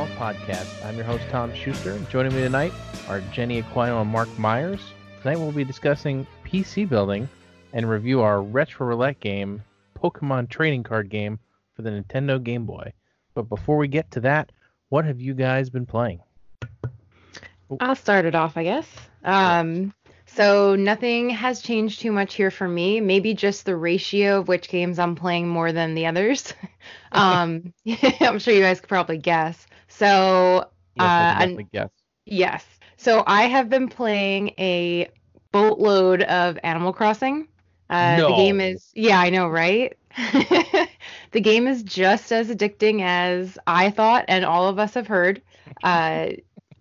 Vault Podcast. I'm your host, Tom Schuster. Joining me tonight are Jenny Aquino and Mark Myers. Tonight we'll be discussing PC building and review our retro roulette game, Pokemon trading card game for the Nintendo Game Boy. But before we get to that, what have you guys been playing? I'll start it off, I guess. Um, so nothing has changed too much here for me. Maybe just the ratio of which games I'm playing more than the others. um, I'm sure you guys could probably guess. So Yes, uh, guess. yes. So I have been playing a boatload of Animal Crossing. Uh, The game is yeah, I know, right? the game is just as addicting as I thought, and all of us have heard. Uh,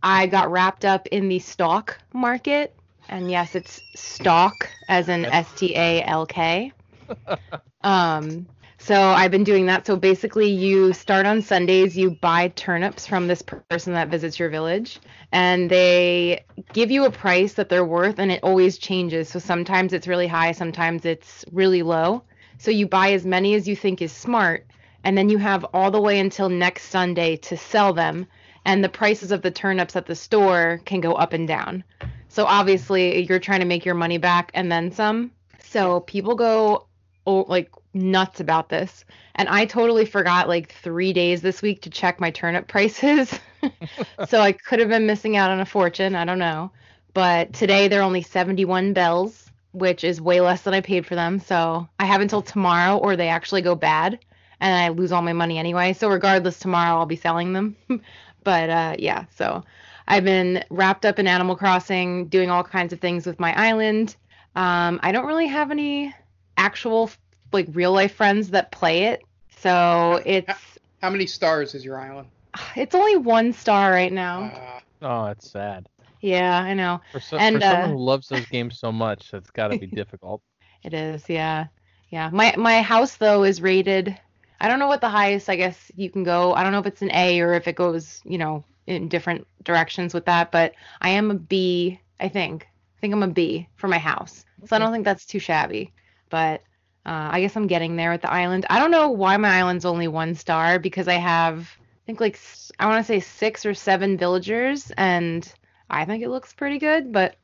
I got wrapped up in the stock market, and yes, it's stock as in S T A L K. Um, so I've been doing that. So basically, you start on Sundays, you buy turnips from this person that visits your village, and they give you a price that they're worth, and it always changes. So sometimes it's really high, sometimes it's really low. So you buy as many as you think is smart, and then you have all the way until next Sunday to sell them. And the prices of the turnips at the store can go up and down. So obviously, you're trying to make your money back and then some. So people go oh, like nuts about this. And I totally forgot like three days this week to check my turnip prices. so I could have been missing out on a fortune. I don't know. But today they're only 71 bells, which is way less than I paid for them. So I have until tomorrow or they actually go bad and I lose all my money anyway. So regardless, tomorrow I'll be selling them. but uh, yeah, so I've been wrapped up in Animal Crossing, doing all kinds of things with my island. Um, I don't really have any actual like real life friends that play it, so it's How many stars is your island? it's only one star right now. Uh, Oh, that's sad. Yeah, I know For, so, And, for someone uh, who loves those games so much, that's got to be difficult. it is. Yeah, yeah. My my house though is rated. I don't know what the highest I guess you can go. I don't know if it's an A or if it goes you know in different directions with that, but I am a B. I think. I think I'm a B for my house. So I don't think that's too shabby. But uh, I guess I'm getting there with the island. I don't know why my island's only one star because I have I think like I want to say six or seven villagers and I think it looks pretty good, but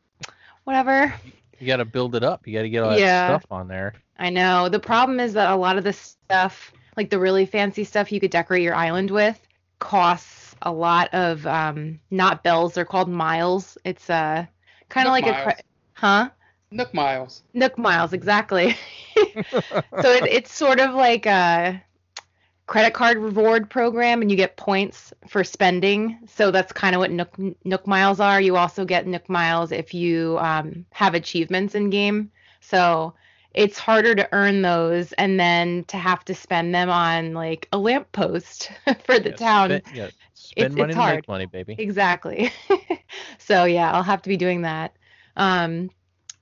whatever. You got to build it up. You got to get all that Yeah. stuff on there. I know. The problem is that a lot of the stuff, like the really fancy stuff you could decorate your island with, costs a lot of um not bells, they're called miles. It's uh kind of like a miles. cre- huh? Nook Miles. Nook miles, exactly. so it, it's sort of like a credit card reward program, and you get points for spending. So that's kind of what Nook Nook miles are. You also get Nook miles if you um, have achievements in game. So it's harder to earn those and then to have to spend them on like a lamppost for the Yeah, town. Spend, yeah, spend it's money to hard. make money, baby. Exactly. so yeah, I'll have to be doing that. Um,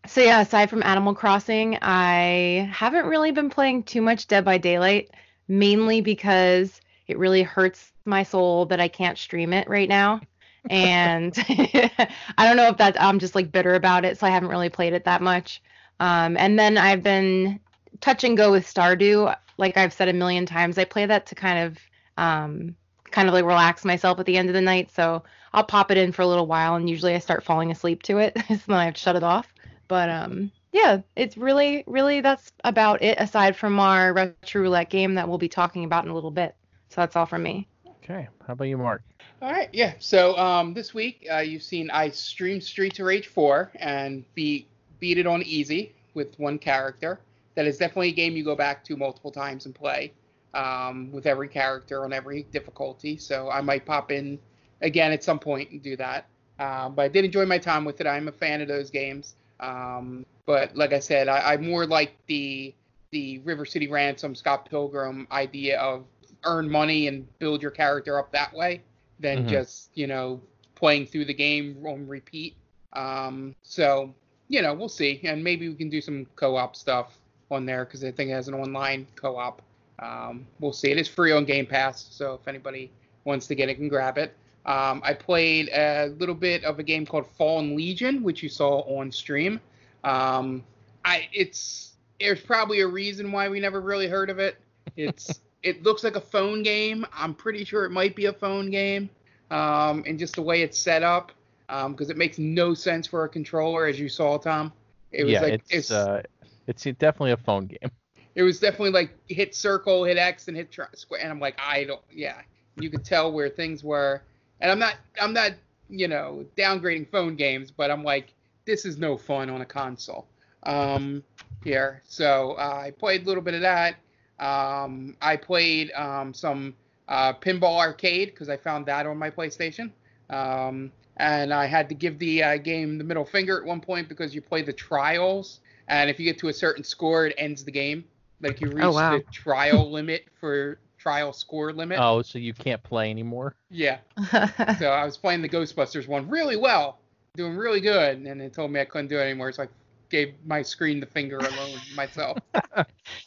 so yeah, aside from Animal Crossing, I haven't really been playing too much Dead by Daylight, mainly because it really hurts my soul that I can't stream it right now. And I don't know if that's I'm just like bitter about it, so I haven't really played it that much. Um, and then I've been touch and go with Stardew. Like I've said a million times, I play that to kind of um, kind of like relax myself at the end of the night. So I'll pop it in for a little while, and usually I start falling asleep to it, so then I have to shut it off. But um, yeah, it's really, really that's about it. Aside from our retro roulette game that we'll be talking about in a little bit. So that's all from me. Okay. How about you, Mark? All right, yeah. So um, this week uh, you've seen I stream Streets of Rage 4 and beat beat it on easy with one character. That is definitely a game you go back to multiple times and play um, with every character on every difficulty. So I might pop in again at some point and do that. Um, but I did enjoy my time with it. I'm a fan of those games. Um, but like I said, I, I more like the the River City Ransom Scott Pilgrim idea of earn money and build your character up that way than Mhm. just you know playing through the game on repeat. Um, so you know we'll see, and maybe we can do some co-op stuff on there because I think it has an online co-op. Um, we'll see. It is free on Game Pass, so if anybody wants to get it, can grab it. Um, I played a little bit of a game called Fallen Legion, which you saw on stream. Um, I it's there's probably a reason why we never really heard of it. It's it looks like a phone game. I'm pretty sure it might be a phone game, um, and just the way it's set up, because it makes no sense for a controller, as you saw, Tom. It was yeah, like it's uh, it's definitely a phone game. it was definitely like hit circle, hit X, and hit tri- square. And I'm like, I don't, yeah. You could tell where things were. And I'm not, I'm not, you know, downgrading phone games, but I'm like, this is no fun on a console. Um, here. So uh, I played a little bit of that. Um, I played um, some uh, Pinball Arcade because I found that on my PlayStation. Um, and I had to give the uh, game the middle finger at one point because you play the trials, and if you get to a certain score, it ends the game. Like you reach Oh, wow. the trial limit for trial score limit. Oh, so you can't play anymore? Yeah. So I was playing the Ghostbusters one really well, doing really good, and they told me I couldn't do it anymore, so I gave my screen the finger alone myself.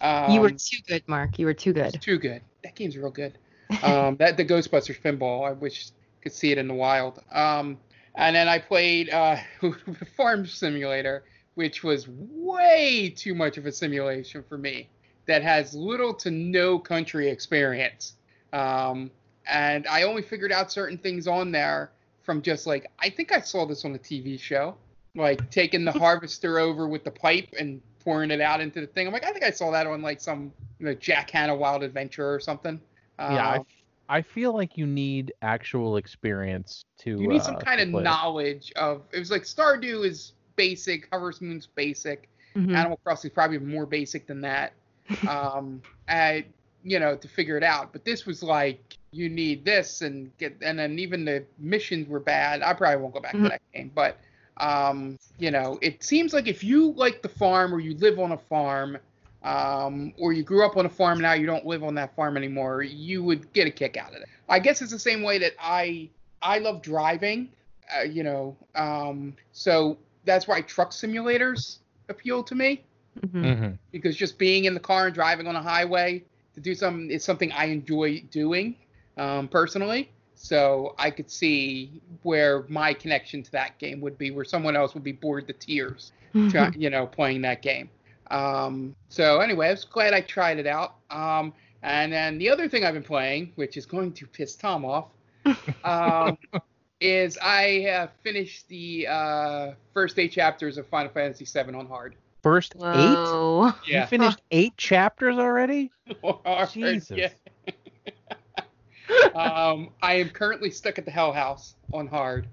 Um, you were too good, Mark. You were too good. too good. That game's real good. Um, that the Ghostbusters pinball. I wish I could see it in the wild. Um, and then I played uh, Farm Simulator, which was way too much of a simulation for me. That has little to no country experience. Um, and I only figured out certain things on there from just like I think I saw this on a TV show, like taking the harvester over with the pipe and pouring it out into the thing. I'm like, I think I saw that on like some you know, Jack Hanna Wild Adventure or something. yeah, I, Um, I feel like you need actual experience to. you need uh, some to kind of play knowledge of. It was like Stardew is basic, Harvest Moon's basic, Mhm. Animal Crossing is probably more basic than that. Um, and you know to figure it out. But this was like you need this and get, and then even the missions were bad. I probably won't go back Mhm. to that game, but um, you know, it seems like if you like the farm or you live on a farm. Um, or you grew up on a farm and now you don't live on that farm anymore you would get a kick out of it i guess it's the same way that i i love driving uh, you know um, so that's why truck simulators appeal to me Mhm. Mhm. because just being in the car and driving on a highway to do something is something I enjoy doing um, personally. So I could see where my connection to that game would be, where someone else would be bored to tears, try, you know, playing that game. Um, so anyway, I was glad I tried it out. Um, and then the other thing I've been playing, which is going to piss Tom off, um, is I have finished the uh, first eight chapters of Final Fantasy VII on hard. First eight? Whoa. You finished eight chapters already? Hard, Jesus. yeah. um, I am currently stuck at the Hell House on hard.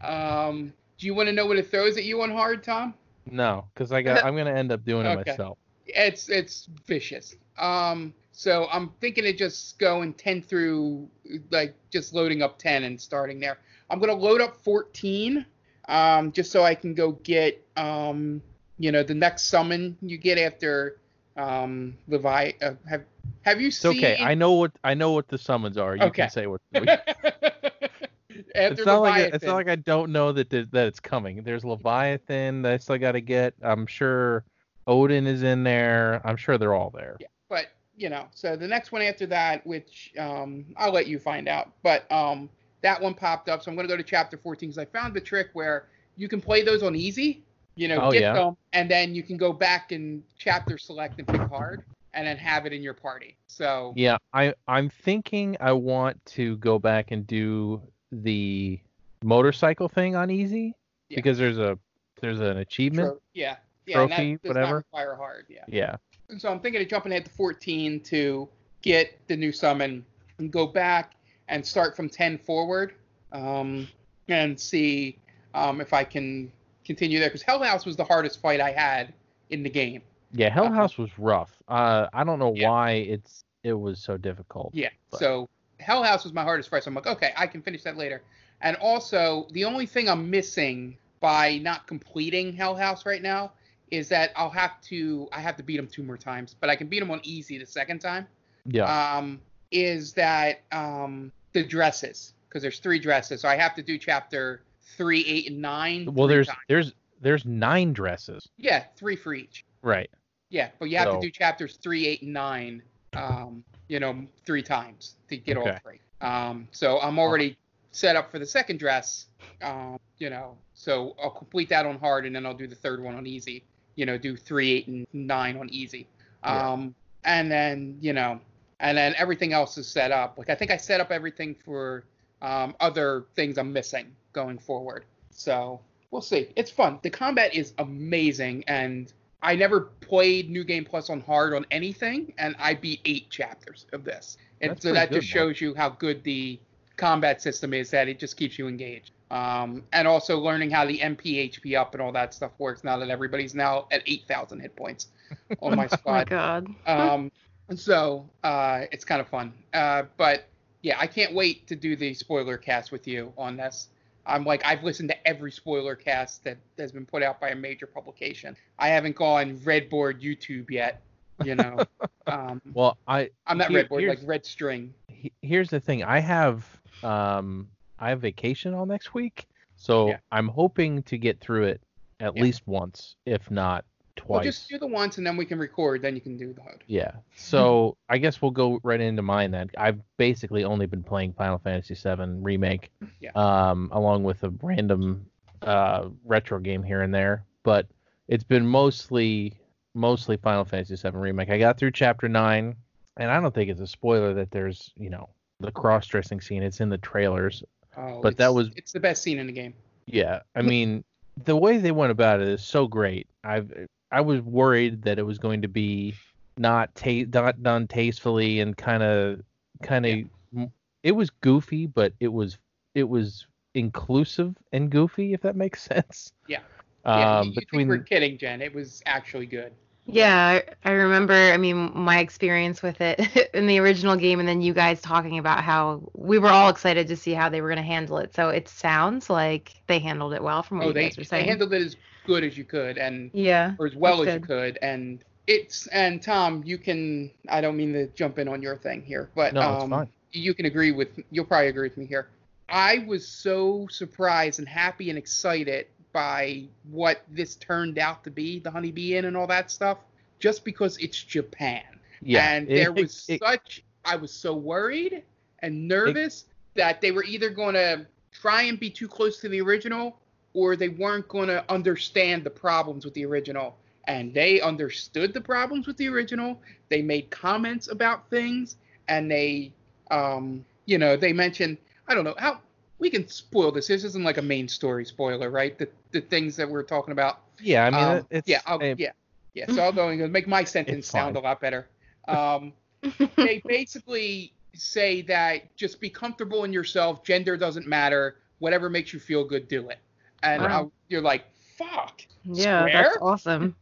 Um, do you want to know what it throws at you on hard, Tom? No, because I got. I'm gonna end up doing it Okay. myself. It's it's vicious. Um, so I'm thinking of just going 10 through, like just loading up 10 and starting there. I'm gonna load up 14, um, just so I can go get, um, you know, the next summon you get after, um, Levi. Uh, have Have you It's seen? okay. I know what I know what the summons are. You Okay. can say what. After it's not like I- it's not like I don't know that that it's coming. There's Leviathan that I still got to get. I'm sure Odin is in there. I'm sure they're all there. Yeah, but you know, so the next one after that, which um, I'll let you find out, but um, that one popped up, so I'm gonna go to chapter 14 because I found the trick where you can play those on easy, you know, Oh, get yeah. them, and then you can go back and chapter select and pick hard, and then have it in your party. So Yeah, I I'm thinking I want to go back and do the motorcycle thing on easy Yeah. because there's a there's an achievement. tro- yeah, yeah, Trophy, does whatever. not require hard. Yeah. Yeah. And so I'm thinking of jumping ahead to 14 to get the new summon and go back and start from 10 forward um, and see um, if I can continue there. Because Hell House was the hardest fight I had in the game. Yeah, Hell. House was rough. Uh I don't know Yeah. why it's it was so difficult. Yeah. But- So Hell House was my hardest fight. So I'm like, okay, I can finish that later. And also, the only thing I'm missing by not completing Hell House right now is that I'll have to I have to beat him two more times, but I can beat him on easy the second time. Yeah. um, is that um, the dresses because there's three dresses. So I have to do chapter three, eight, and nine. well, there's times. there's there's nine dresses. yeah, three for each. Right. Yeah, but you have So- to do chapters three, eight, and nine. Um, you know, three times to get all Okay. three. Um, so I'm already set up for the second dress. Um, you know, so I'll complete that on hard, and then I'll do the third one on easy. You know, do three, eight, and nine on easy. Yeah. Um, and then you know, and then everything else is set up. Like I think I set up everything for um, other things I'm missing going forward. So we'll see. It's fun. The combat is amazing, and I never played New Game Plus on hard on anything, and I beat eight chapters of this. And That's so that good, just shows you how good the combat system is. That it just keeps you engaged. Um, and also learning how the MP HP up and all that stuff works now that everybody's now at 8,000 hit points on my squad. Oh my god. um, and so uh, it's kind of fun. Uh, but yeah, I can't wait to do the spoiler cast with you on this. I'm like I've listened to every spoiler cast that has been put out by a major publication. I haven't gone Redboard YouTube yet. You know, um, Well, I I'm not here- Redboard, like Red String. here's the thing. I have um I have vacation all next week, so Yeah. I'm hoping to get through it at Yeah. least once, if not twice. Well, just do the once and then we can record. Then you can do the hood. Yeah. So I guess we'll go right into mine then. I've basically only been playing Final Fantasy VII remake, Yeah. um, along with a random uh, retro game here and there. But it's been mostly mostly Final Fantasy VII remake. I got through chapter nine, and I don't think it's a spoiler that there's you know the cross dressing scene. It's in the trailers. Oh, But that was- it's the best scene in the game. Yeah, I mean, the way they went about it is so great. I've I was worried that it was going to be not ta- not done tastefully and kind of kind of it was goofy, but it was it was inclusive and goofy if that makes sense. Yeah. Yeah, Um, you, you between think we're kidding, Jen. It was actually good. Yeah, I, I remember. I mean, my experience with it in the original game, and then you guys talking about how we were all excited to see how they were going to handle it. So it sounds like they handled it well, from what Oh, you they, guys were they handled it as good as you could, and yeah. or as well That's as you could. And it's and Tom, you can. I don't mean to jump in on your thing here, but No, it's um, fine. you can agree with. You'll probably agree with me here. I was so surprised and happy and excited by what this turned out to be, the Honeybee Inn and all that stuff, just because it's Japan. yeah, and it- there was it- such I was so worried and nervous that they were either going to try and be too close to the original or they weren't going to understand the problems with the original. And they understood the problems with the original. They made comments about things and they um you know they mentioned i don't know how we can spoil this this isn't like a main story spoiler right the the things that we're talking about yeah, I mean, um, it's yeah, I'll, eh, yeah, yeah. So I'll go and make my sentence sound a lot better. Um, they basically say that just be comfortable in yourself. Gender doesn't matter. Whatever makes you feel good, do it. And Wow. I, you're like, fuck. yeah, Square? that's awesome.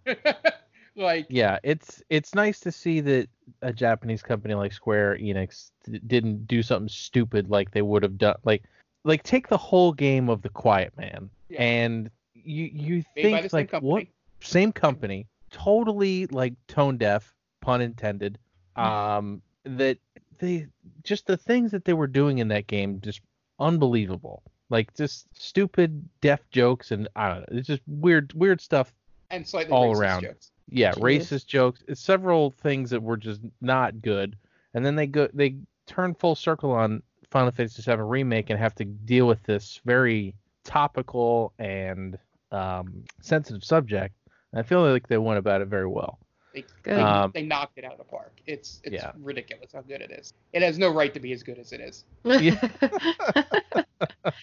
like, yeah, it's it's nice to see that a Japanese company like Square Enix d- didn't do something stupid like they would have done. Like like take the whole game of The Quiet Man Yeah. and you you made think same like company. what same company, totally like tone deaf, pun intended. Um, that they just the things that they were doing in that game just unbelievable. Like just stupid deaf jokes and I don't know, it's just weird weird stuff And slightly all racist around. jokes. yeah, Jeez. racist jokes, it's several things that were just not good, and then they go they turn full circle on Final Fantasy VII remake and have to deal with this very topical and um, sensitive subject. And I feel like they went about it very well. They, they, Um, they knocked it out of the park. It's it's Yeah. ridiculous how good it is. It has no right to be as good as it is.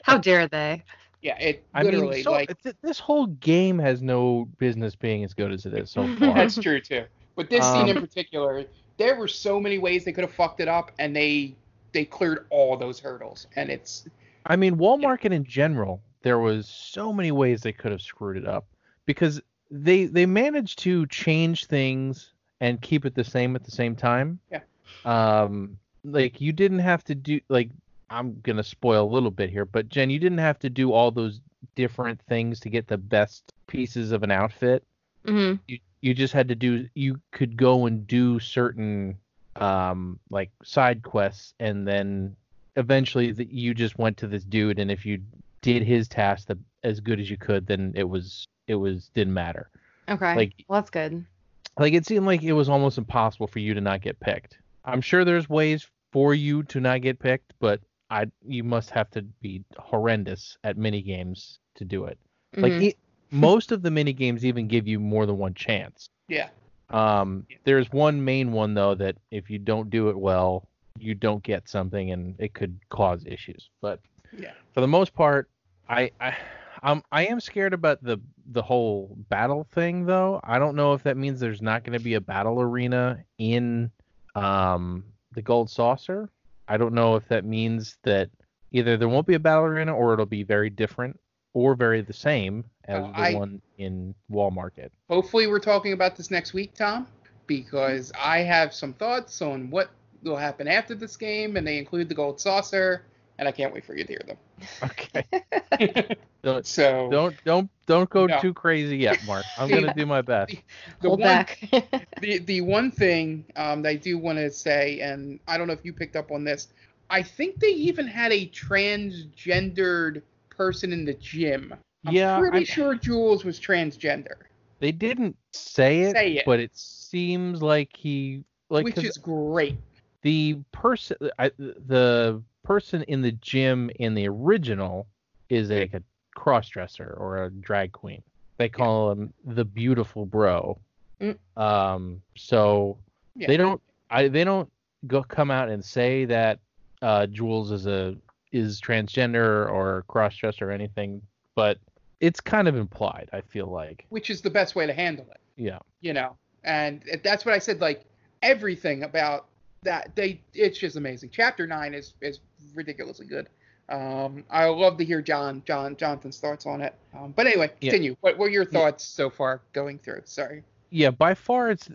How dare they? Yeah, it I literally mean, so, like th- this whole game has no business being as good as it is so far. That's true too. But this scene in Um, particular, there were so many ways they could have fucked it up, and they they cleared all those hurdles. And it's I mean, Wall Market and in general, there was so many ways they could have screwed it up because they they managed to change things and keep it the same at the same time. Yeah. Um, like you didn't have to do like I'm gonna spoil a little bit here, but Jen, you didn't have to do all those different things to get the best pieces of an outfit. Mm-hmm. You you just had to do you could go and do certain um like side quests and then eventually the, you just went to this dude and if you did his task the, as good as you could then it was it was didn't matter Okay. Like- well, that's good. like it seemed like it was almost impossible for you to not get picked i'm sure there's ways for you to not get picked but i you must have to be horrendous at mini games to do it like Mhm. e most of the mini games even give you more than one chance yeah, Um, there's one main one though that if you don't do it well, you don't get something and it could cause issues. But Yeah. for the most part, I I um I am scared about the the whole battle thing though. I don't know if that means there's not going to be a battle arena in um the Gold Saucer. I don't know if that means that either there won't be a battle arena or it'll be very different or very the same as Oh, the I- one in Wall Market. Hopefully, we're talking about this next week, Tom, because I have some thoughts on what will happen after this game, and they include the gold saucer, and I can't wait for you to hear Okay. them. Don't so don't don't don't go No. too crazy yet, Mark. I'm gonna do my best. the Hold one, back. the the one thing um, that I do want to say, and I don't know if you picked up on this, I think they even had a transgendered person in the gym. I'm Yeah, pretty I- sure Jules was transgender, They didn't say it, Say it. but it seems like he like which is great. the person the person in the gym in the original is like a cross dresser or a drag queen. They call him the beautiful bro. Mm. Um, so Yeah. they don't I they don't go come out and say that uh, Jules is a is transgender or cross dresser or anything, but it's kind of implied. I feel like which is the best way to handle it. yeah. you know and that's what i said like everything about that they it's just amazing chapter 9 is is ridiculously good um i love to hear john john jonathan's thoughts on it um, but anyway Yeah. continue what were your thoughts so far going through sorry yeah by far it's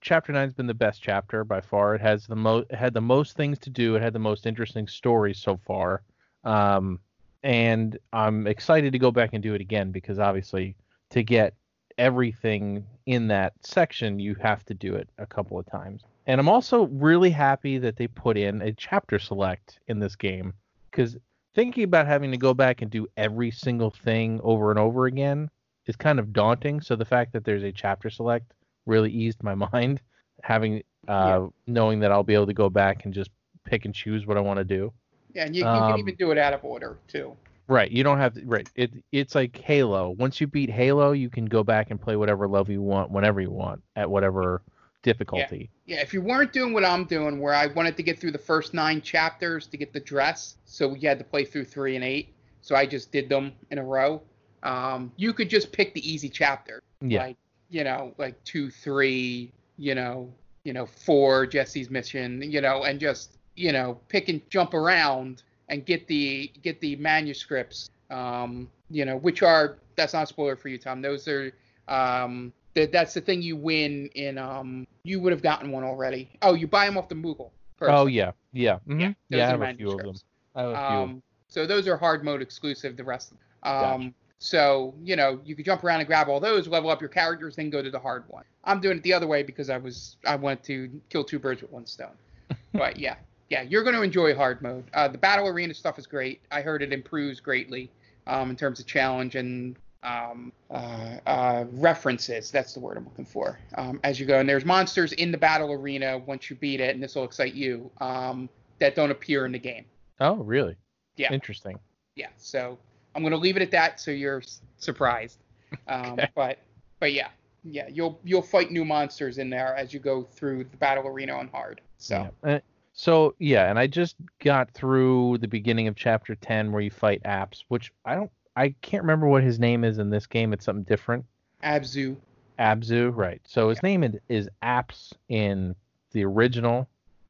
chapter nine's been the best chapter by far. It has the most had the most things to do. It had the most interesting stories so far. Um and i'm excited to go back and do it again because obviously to get everything in that section you have to do it a couple of times. And i'm also really happy that they put in a chapter select in this game because thinking about having to go back and do every single thing over and over again is kind of daunting. So the fact that there's a chapter select really eased my mind, having uh, knowing that I'll be able to go back and just pick and choose what I want to do. yeah and you, you Um, can even do it out of order too Right, you don't have to. Right, it it's like Halo. Once you beat Halo, you can go back and play whatever level you want, whenever you want, at whatever difficulty. yeah if you weren't doing what i'm doing where i wanted to get through the first nine chapters to get the dress so we had to play through three and eight so i just did them in a row um, you could just pick the easy chapter Yeah, like you know like two three you know you know four jesse's mission you know and just you know pick and jump around and get the get the manuscripts um you know which are that's not a spoiler for you tom those are um that that's the thing you win in um you would have gotten one already oh you buy them off the moogle person. Oh yeah, yeah, mhm. yeah, those yeah. I have a few of them. I have a few. Um, so those are hard mode exclusive. The rest, um, Gotcha. So you know you can jump around and grab all those, level up your characters, then go to the hard one. I'm doing it the other way because I was I wanted to kill two birds with one stone. but yeah, yeah, you're going to enjoy hard mode. Uh, the battle arena stuff is great. I heard it improves greatly um, in terms of challenge and um, uh, uh, references. That's the word I'm looking for. Um, as you go, and there's monsters in the battle arena once you beat it, and this will excite you. Um, that don't appear in the game. oh really? Yeah. Interesting. Yeah, so I'm gonna leave it at that, so you're s- surprised. Um, Okay. But but yeah, yeah, you'll you'll fight new monsters in there as you go through the battle arena on hard. So Yeah. Uh, so yeah, and I just got through the beginning of chapter ten where you fight Aps, which I don't, I can't remember what his name is in this game. It's something different. Abzu, Abzu, right? So his name is, is Aps in the original.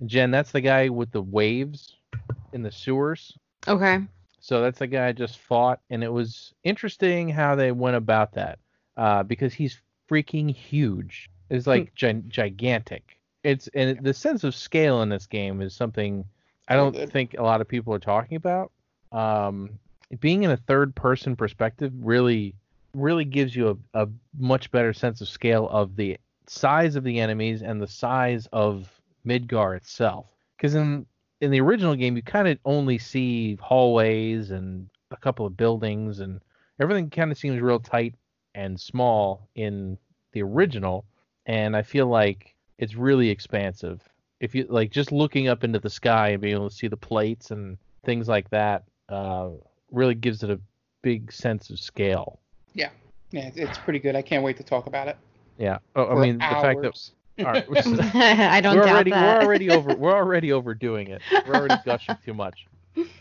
Jen, that's the guy with the waves in the sewers. okay. So that's the guy I just fought, and it was interesting how they went about that, uh, because he's freaking huge. It's like gi- gigantic. It's and the sense of scale in this game is something I don't think a lot of people are talking about. Um, being in a third-person perspective really, really gives you a, a much better sense of scale of the size of the enemies and the size of Midgar itself. Because in in the original game, you kind of only see hallways and a couple of buildings, and everything kind of seems real tight and small in the original. And I feel like it's really expansive. If you like just looking up into the sky and being able to see the plates and things like that, uh, really gives it a big sense of scale. yeah, yeah, it's pretty good. I can't wait to talk about it. Yeah. Oh, I mean, the fact that hours. All right, I don't we're doubt already that. we're already over we're already overdoing it. We're already gushing too much.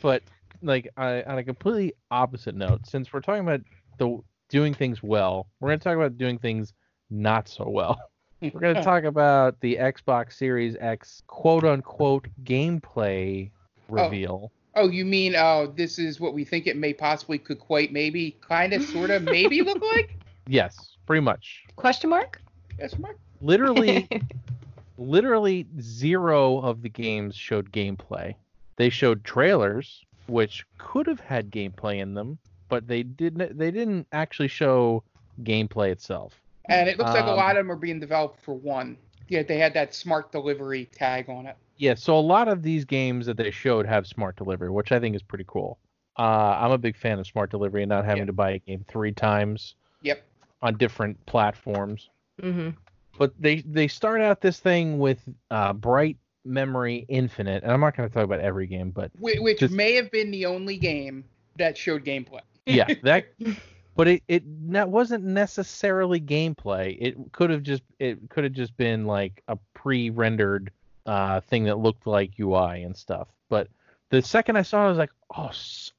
But like I, on a completely opposite note, since we're talking about the doing things well, we're going to talk about doing things not so well. We're going to talk about the Xbox Series X quote unquote gameplay reveal. Oh, you mean uh, this is what we think it may possibly could quite maybe kind of sort of maybe look like? Yes, pretty much. Question mark? Yes, Mark. Literally literally zero of the games showed gameplay. They showed trailers, which could have had gameplay in them, but they didn't. They didn't actually show gameplay itself. And it looks like a Um, lot of them are being developed for one. Yeah, they had that smart delivery tag on it. Yeah, so a lot of these games that they showed have smart delivery, which I think is pretty cool. Uh, I'm a big fan of smart delivery and not having Yeah. to buy a game three times Yep. on different platforms. hmm But they they start out this thing with uh, Bright Memory Infinite, and I'm not going to talk about every game, but Whi- Which Just- may have been the only game that showed gameplay. yeah, that. But it it that wasn't necessarily gameplay. It could have just it could have just been like a pre-rendered uh, thing that looked like UI and stuff. But the second I saw it, I was like, oh,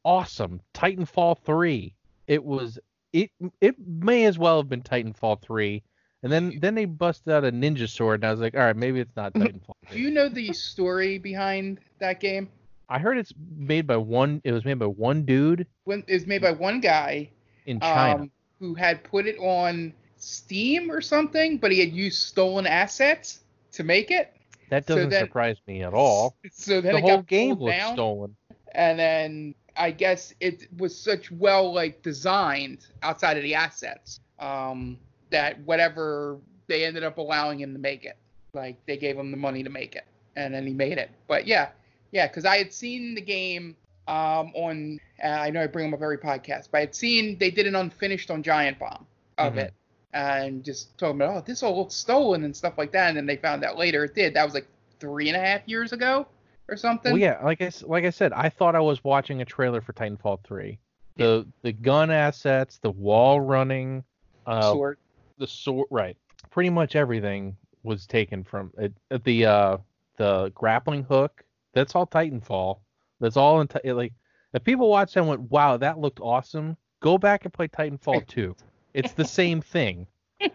awesome! Titanfall three. It was it it may as well have been Titanfall three. And then then they busted out a ninja sword, and I was like, all right, maybe it's not Titanfall. Do you know the story behind that game? I heard it's made by one. It was made by one dude When it was made by one guy in China. um, who had put it on Steam or something, but he had used stolen assets to make it. that so doesn't then- surprise me at all. So then The it whole got game was down, stolen. and then I guess it was such well like designed outside of the assets um, that whatever they ended up allowing him to make it. Like they gave him the money to make it, and then he made it. But yeah, yeah, because I had seen the game um, on. Uh, I know I bring them up every podcast, but I had seen they did an unfinished on Giant Bomb of Mhm. it, and just told me, oh, this all looks stolen and stuff like that. And then they found out later it did. That was like three and a half years ago or something. Well, yeah, like I like I said, I thought I was watching a trailer for Titanfall 3. The the gun assets, the wall running, uh, Sword. The sword, right? Pretty much everything was taken from it. uh, The uh, the grappling hook. That's all Titanfall. That's all in Ti- like. If people watched that and went, "Wow, that looked awesome," go back and play Titanfall 2. It's the same thing.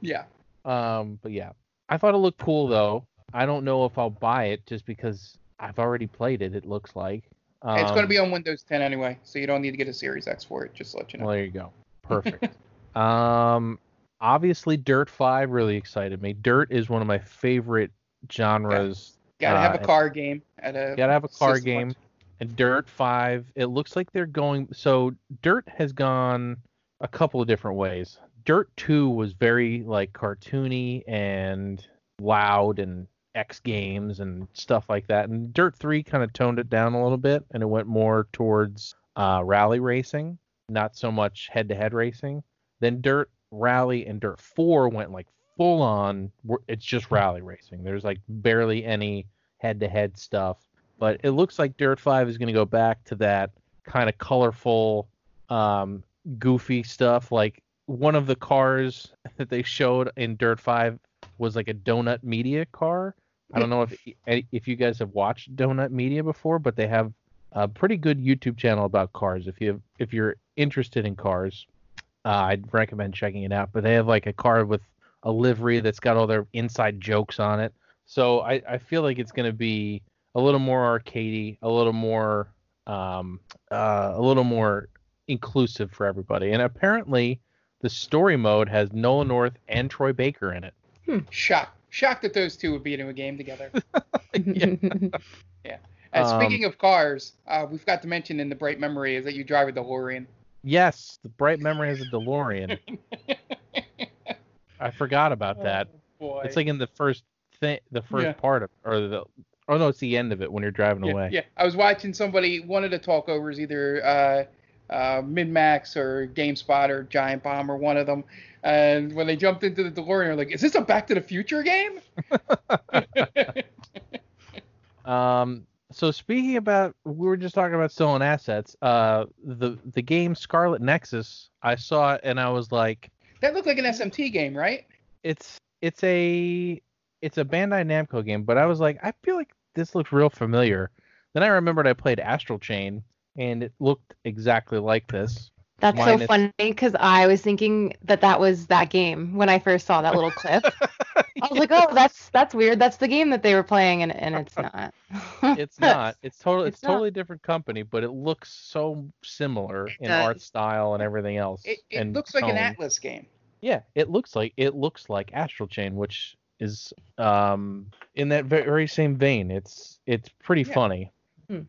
Yeah. Um, but yeah, I thought it looked cool though. I don't know if I'll buy it just because I've already played it. It looks like um, it's going to be on Windows 10 anyway, so you don't need to get a Series X for it. Just to let you know. Well, there you go. Perfect. um, obviously, Dirt Five really excited me. Dirt is one of my favorite genres. Gotta uh, have a car game at a. Gotta have a car game. launch. And Dirt Five, it looks like they're going. So Dirt has gone a couple of different ways. Dirt Two was very like cartoony and loud and X Games and stuff like that. And Dirt Three kind of toned it down a little bit, and it went more towards uh, rally racing, not so much head-to-head racing. Then Dirt Rally and Dirt Four went like full on. It's just rally racing. There's like barely any head-to-head stuff but it looks like Dirt 5 is going to go back to that kind of colorful, um, goofy stuff. Like one of the cars that they showed in Dirt 5 was like a Donut Media car. I don't know if if you guys have watched Donut Media before, but they have a pretty good YouTube channel about cars. If you if you're interested in cars, uh, I'd recommend checking it out. But they have like a card with a livery that's got all their inside jokes on it. So I, I feel like it's going to be a little more arcadey, a little more um, uh, a little more inclusive for everybody. And apparently, the story mode has Nolan North and Troy Baker in it. Shocked. Shocked that those two would be in a game together. Yeah. And Um, speaking of cars, uh, we forgot to mention in the bright memory is that you drive a DeLorean. Yes, the Bright Memory has a DeLorean. I forgot about that. Oh. It's like in the first thing, the first Yeah. part of, or the, oh no, it's the end of it when you're driving yeah, away. yeah. I was watching somebody, one of the talkovers, either uh, uh, MinMax or GameSpot or Giant Bomb or one of them. And when they jumped into the DeLorean, they're like, is this a Back to the Future game? Um, so speaking about, we were just talking about stolen assets. Uh, the the game Scarlet Nexus, I saw it and I was like, That looked like an SMT game, right? It's it's a it's a Bandai Namco game, but I was like, I feel like this looks real familiar. Then I remembered I played Astral Chain, and it looked exactly like this. That's Minus- so funny because I was thinking that that was that game when I first saw that little clip. I was like, oh, that's that's weird. That's the game that they were playing, and, and it's not. It's not. It's totally. It's, It's not. totally different company, but it looks so similar in does. art style and everything else. It, it and looks like an. Atlus game. Yeah, it looks like it looks like Astral Chain, which is um in that very same vein. It's it's pretty Yeah. funny.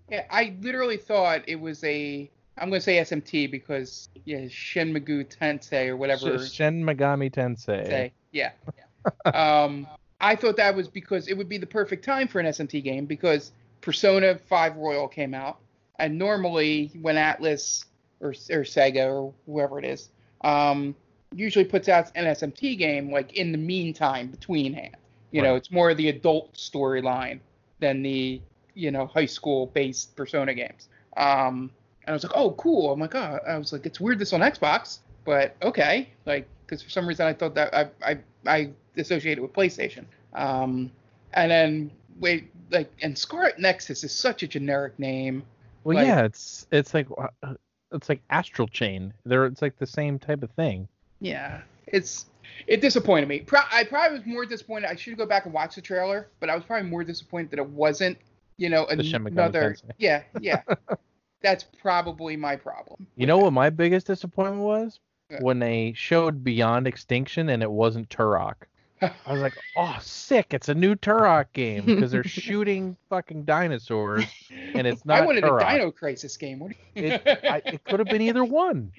Yeah, I literally thought it was a. I'm gonna say SMT because yeah, Shin Megami Tensei or whatever. Shin Megami Tensei. Yeah. yeah. um, I thought that was because it would be the perfect time for an SMT game because Persona 5 Royal came out, and normally when Atlus or, or Sega or whoever it is, um, usually puts out an SMT game like in the meantime between hand. You know, it's more the adult storyline than the you know high school based Persona games. Um, and I was like, oh, cool. I'm like, oh, I was like, it's weird this on Xbox, but okay. Like, because for some reason I thought that I I I associated with PlayStation. Um, and then wait, like, and Scarlet Nexus is such a generic name. Well, Like- yeah, it's it's like uh, it's like Astral Chain. They're it's like the same type of thing. Yeah, it's it disappointed me. Pro- I probably was more disappointed. I should go back and watch the trailer, but I was probably more disappointed that it wasn't, you know, Megami another. Yeah, yeah. That's probably my problem. You know what my biggest disappointment was? Yeah. When they showed Beyond Extinction and it wasn't Turok. I was like, oh, sick! It's a new Turok game because they're shooting fucking dinosaurs, and it's not I wanted Turok. a Dino Crisis game. What? you- It, I, it could have been either one.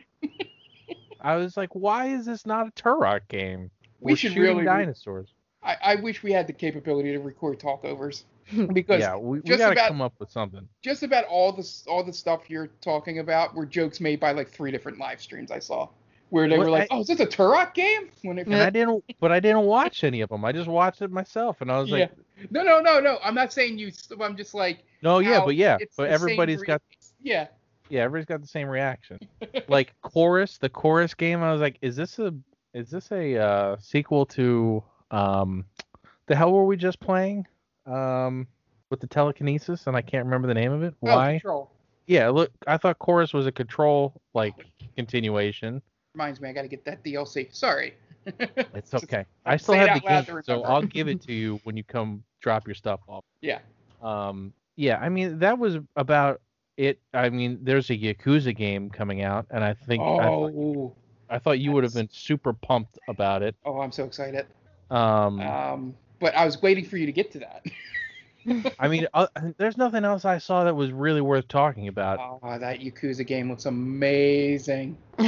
I was like, why is this not a Turok game? We We're should shooting really dinosaurs. I, I wish we had the capability to record talkovers because Yeah, we, we just gotta about- come up with something. just about all the all the stuff you're talking about were jokes made by like three different live streams I saw, where they What- were like, I- "Oh, is this a Turok game?" When it, And I didn't, but I didn't watch any of them. I just watched it myself, and I was like, no, no, no, no. I'm not saying you. I'm just like, no, yeah, but yeah, but everybody's got, Yeah, yeah, everybody's got the same reaction. like chorus, the chorus game. I was like, is this a, is this a uh, sequel to, um, the hell were we just playing, um, with the telekinesis, and I can't remember the name of it. Oh, Why? control. Yeah, look, I thought chorus was a control like continuation. Reminds me, I got to get that DLC. Sorry. It's okay. I still have the game, so. I'll give it to you when you come drop your stuff off. Yeah. Um, yeah, I mean that was about it. I mean, there's a Yakuza game coming out, and I think I, thought- Oh, I thought you would have been super pumped about it. oh, I'm so excited. Um, Um, but I was waiting for you to get to that. I mean, uh, there's nothing else I saw that was really worth talking about. Oh, that Yakuza game looks amazing.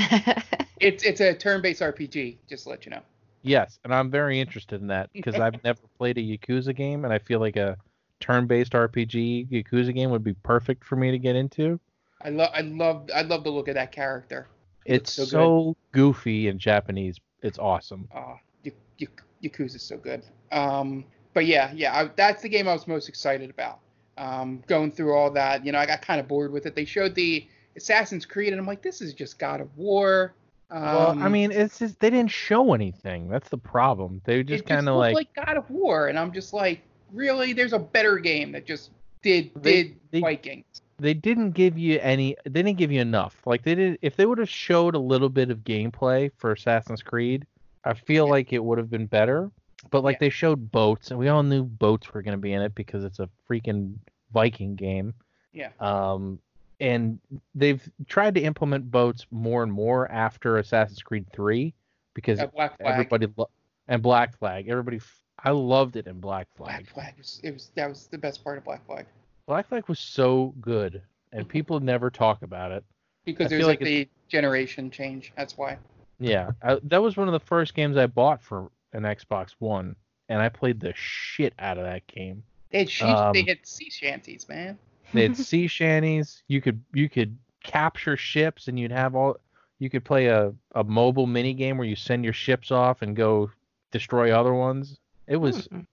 It's it's a turn-based RPG. Just to let you know. Yes, and I'm very interested in that because I've never played a Yakuza game, and I feel like a turn-based RPG Yakuza game would be perfect for me to get into. I love I love I love the look of that character. He It's looks so, goofy in Japanese. It's awesome. Uh, y- y- Yakuza's so good. Um, but yeah, yeah, I, that's the game I was most excited about. Um, going through all that, you know, I got kind of bored with it. They showed the Assassin's Creed, and I'm like, this is just God of War. Um, well, I mean, it's just they didn't show anything. That's the problem. They just kind of like, like God of War, and I'm just like, really? There's a better game that just did They- did they- Vikings. they didn't give you any. They didn't give you enough. Like they did. If they would have showed a little bit of gameplay for Assassin's Creed, I feel like it would have been better. But like Yeah. they showed boats, and we all knew boats were going to be in it because it's a freaking Viking game. Yeah. Um, and they've tried to implement boats more and more after Assassin's Creed 3 because everybody lo- and Black Flag. Everybody, f- I loved it in Black Flag. Black Flag was it was that was the best part of Black Flag Black Flag was so good, and people never talk about it. because I there's like, like the generation change. That's why. Yeah, I, that was one of the first games I bought for an Xbox One, and I played the shit out of that game. They had, she- Um, they had sea shanties, man. They had sea shanties. You could you could capture ships, and you'd have all. You could play a, a mobile mini game where you send your ships off and go destroy other ones. It was Mm.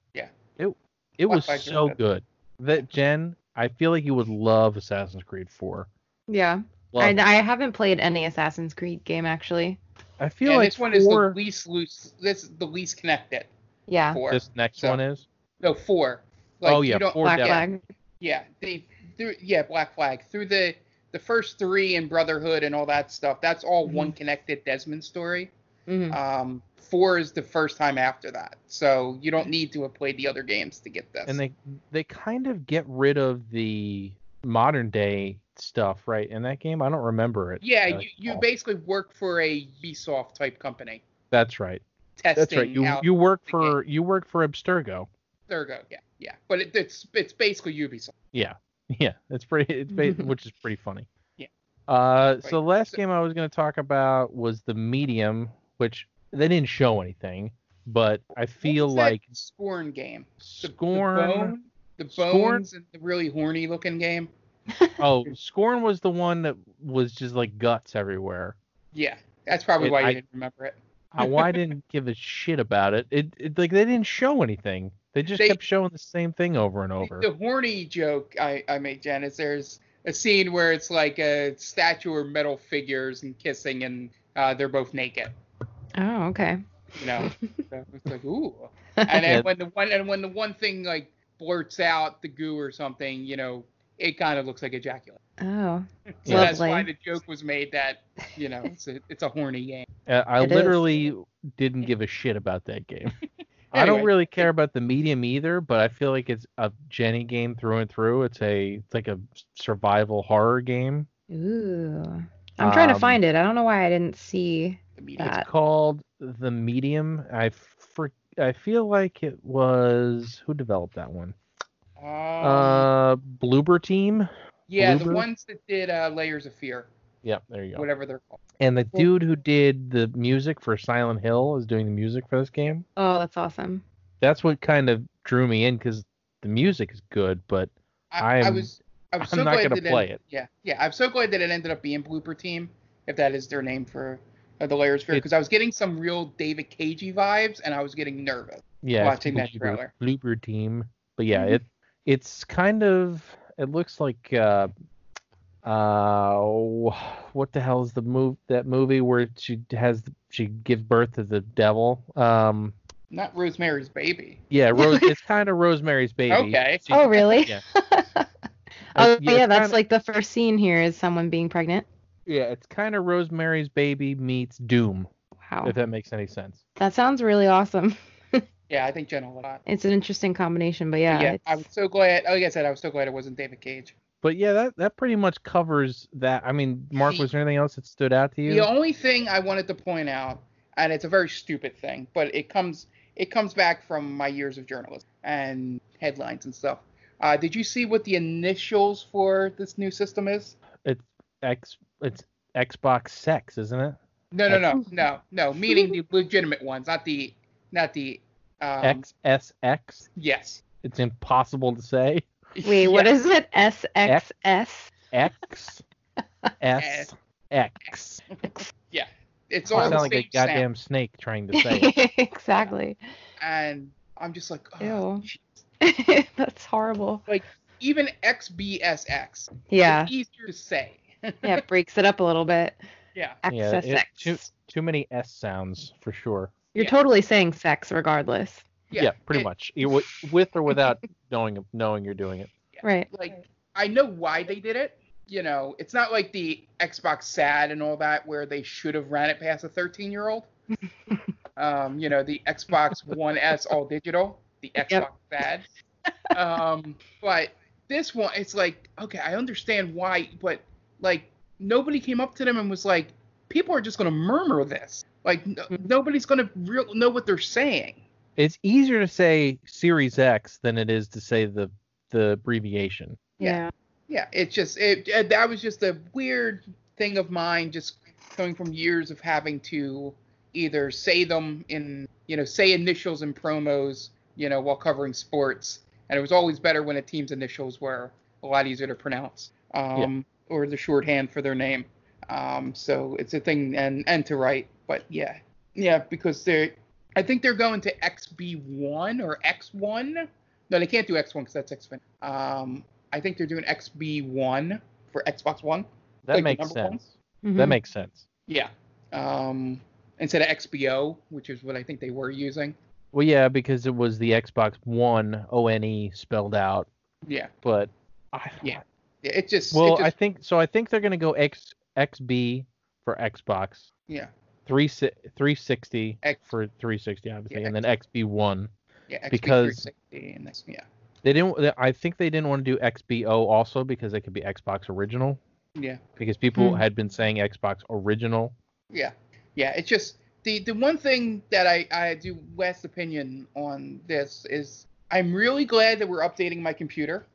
it Black was so good. That Jen, I feel like you would love Assassin's Creed 4. yeah. Love I. I haven't played any Assassin's Creed game actually. I feel and like this one is the least loose. This is the least connected. Yeah. Four. This next So- one is. No, four. Like, oh you yeah, don't- four Black flag. Yeah, they through yeah, Black Flag. Through the the first three and Brotherhood and all that stuff, that's all Mm-hmm. one connected Desmond story. Mhm. Um four is the first time after that. So you don't need to have played the other games to get this. And they they kind of get rid of the modern day stuff, right? In that game, I don't remember it. yeah, uh, you, you all. basically work for a Ubisoft type company. That's right. Testing That's right. You you work for you work for Abstergo. Abstergo. Yeah, yeah. But it, it's it's basically Ubisoft. Yeah, yeah. It's pretty. It's ba- which is pretty funny. Yeah. Uh, so the last So- game I was going to talk about was the Medium, which they didn't show anything, but I feel like Scorn game. The, Scorn. The, bone, the Scorn? bones and the really horny looking game. oh, Scorn was the one that was just like guts everywhere. Yeah, that's probably It- why you I- didn't remember it. I, why I didn't give a shit about it. It, it like they didn't show anything. They just They- kept showing the same thing over and The- over. The, horny joke I, I made, Jen, is there's a scene where it's like a statue or metal figures and kissing, and uh, they're both naked. Oh, okay. You know, so it's like ooh. And then Yeah. when the one and when the one thing like blurts out the goo or something, you know, it kind of looks like ejaculate. Oh. So Yeah. that's why the joke was made that you know it's a it's a horny game. Uh, I It is. literally didn't give a shit about that game. I don't really care about the medium either, but I feel like it's a Jenny game through and through. It's a it's like a survival horror game. Ooh. I'm trying to Um, find it. I don't know why I didn't see. The. That- It's called The Medium. I for, I feel like it was who developed that one? Um, Uh, Bloober Team. yeah, the ones that did uh, Layers of Fear, Yep, there you go. whatever they're called. And the dude who did the music for Silent Hill is doing the music for this game. Oh, that's awesome. That's what kind of drew me in because the music is good, but I, I I'm- was I was I'm so not glad gonna that play it. Yeah, yeah, I'm so glad that it ended up being Blooper Team, if that is their name for uh, the Layers of Fear, because I was getting some real David Cagey vibes, and I was getting nervous. yeah, Watching that trailer. Blooper Team. But yeah, Mhm. it it's kind of it looks like uh uh what the hell is the move that movie where she has she gives birth to the devil um Not Rosemary's Baby. yeah Rose it's kind of Rosemary's baby Okay. She- Oh, really? yeah. oh, It's- yeah, that's kinda- like the first scene here is someone being pregnant. yeah it's kind of Rosemary's baby meets Doom Wow. if that makes any sense That sounds really awesome. Yeah, I think Jen will like. It's an interesting combination, but yeah. yeah, I was so glad. Like I said, I was so glad it wasn't David Cage. but yeah that that pretty much covers that I mean Mark was there anything else that stood out to you The only thing I wanted to point out, and it's a very stupid thing, but it comes it comes back from my years of journalism and headlines and stuff. Uh, did you see what the initials for this new system is? it's X it's Xbox Sex isn't it No, no, no, no, no. Meaning the legitimate ones, not the not the. Um, XSX Yes. it's impossible to say Wait, what Yeah. is it? SXS? X S X. It's I all sound like a goddamn snake trying to say it. exactly. And I'm just like, oh, Ew. That's horrible. Like, even XBSX. Yeah. It's easier to say. Yeah, it breaks it up a little bit. Yeah. Yeah, it- XSX. too too many S sounds for sure. You're Yeah. totally saying sex regardless. Yeah, pretty it- much. You, with or without knowing knowing you're doing it. Right. like I know why they did it. You know, it's not like the Xbox SAD and all that where they should have ran it past a 13 year old. um, you know, the Xbox One S all digital, the Xbox Yep. SAD. Um, but this one, it's like, okay, I understand why, but like nobody came up to them and was like, people are just gonna murmur this. Like n- nobody's gonna real know what they're saying. It's easier to say Series X than it is to say the the abbreviation. Yeah. yeah it's just it, it that was just a weird thing of mine just coming from years of having to either say them in you know say initials in promos you know while covering sports and it was always better when a team's initials were a lot easier to pronounce um or the shorthand for their name um so it's a thing and and to write but yeah yeah because they're i think they're going to xb1 or x1 no they can't do x1 because that's x um I think they're doing XB1 for Xbox One. That Like makes sense. one? Mhm. That makes sense. Yeah. Um, instead of XBO, which is what I think they were using. Well, yeah, because it was the Xbox One O N E spelled out, Yeah, but I, Yeah. yeah. It just Well, it just, I think so. I think they're gonna go X XB for Xbox, yeah three si- 360 X- for 360 obviously, Yeah, and then XB one. yeah XP because- 360 and this yeah They didn't. I think they didn't want to do XBO also because it could be Xbox original yeah because people Hmm. had been saying Xbox original. yeah yeah. It's just the the one thing that I I do Wes' opinion on this is I'm really glad that we're updating my computer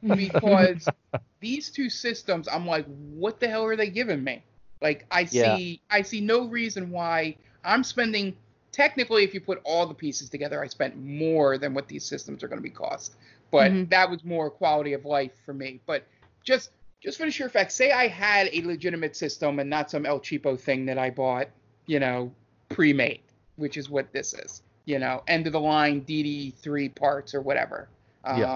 because these two systems I'm like what the hell are they giving me? Like I Yeah. see I see no reason why I'm spending technically if you put all the pieces together I spent more than what these systems are going to be cost. But Mhm. that was more quality of life for me. But just just for the sheer fact, say I had a legitimate system and not some El Cheapo thing that I bought, you know, pre-made, which is what this is, you know, end of the line DD3 parts or whatever. Yeah.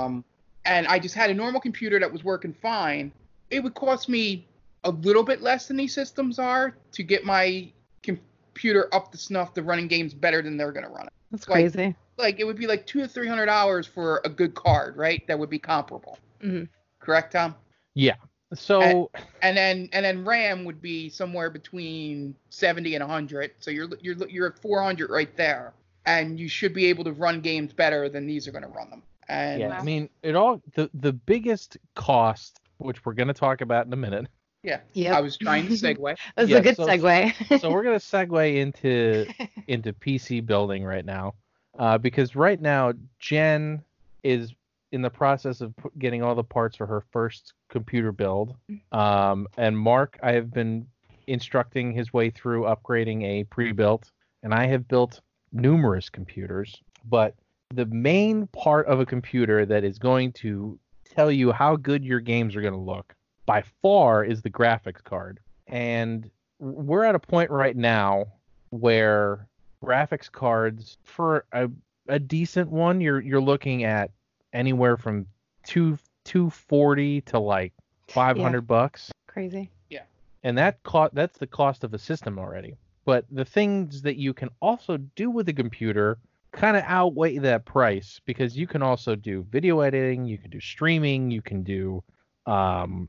And I just had a normal computer that was working fine. It would cost me a little bit less than these systems are to get my computer up to snuff to running games better than they're gonna run it. That's Like- crazy. Like it would be like two or three hundred dollars for a good card, right? That would be comparable. Mhm. Correct, Tom? Yeah. So and then and then RAM would be somewhere between 70 and 100. So you're you're you're at 400 right there, and you should be able to run games better than these are going to run them. And yeah, I mean, it all the the biggest cost, which we're gonna talk about in a minute. yeah, Yep. I was trying to segue. That's Yeah, a good so- segue. so we're gonna segue into into PC building right now, uh, because right now Jen is in the process of getting all the parts for her first computer build, um, and Mark I have been instructing his way through upgrading a pre-built, and I have built numerous computers, but the main part of a computer that is going to tell you how good your games are going to look by far is the graphics card. And we're at a point right now where graphics cards for a, a decent one you're you're looking at anywhere from two 240 to like 500 bucks crazy. Yeah. And that cost that's the cost of a system already but the things that you can also do with a computer kind of outweigh that price because you can also do video editing you can do streaming you can do um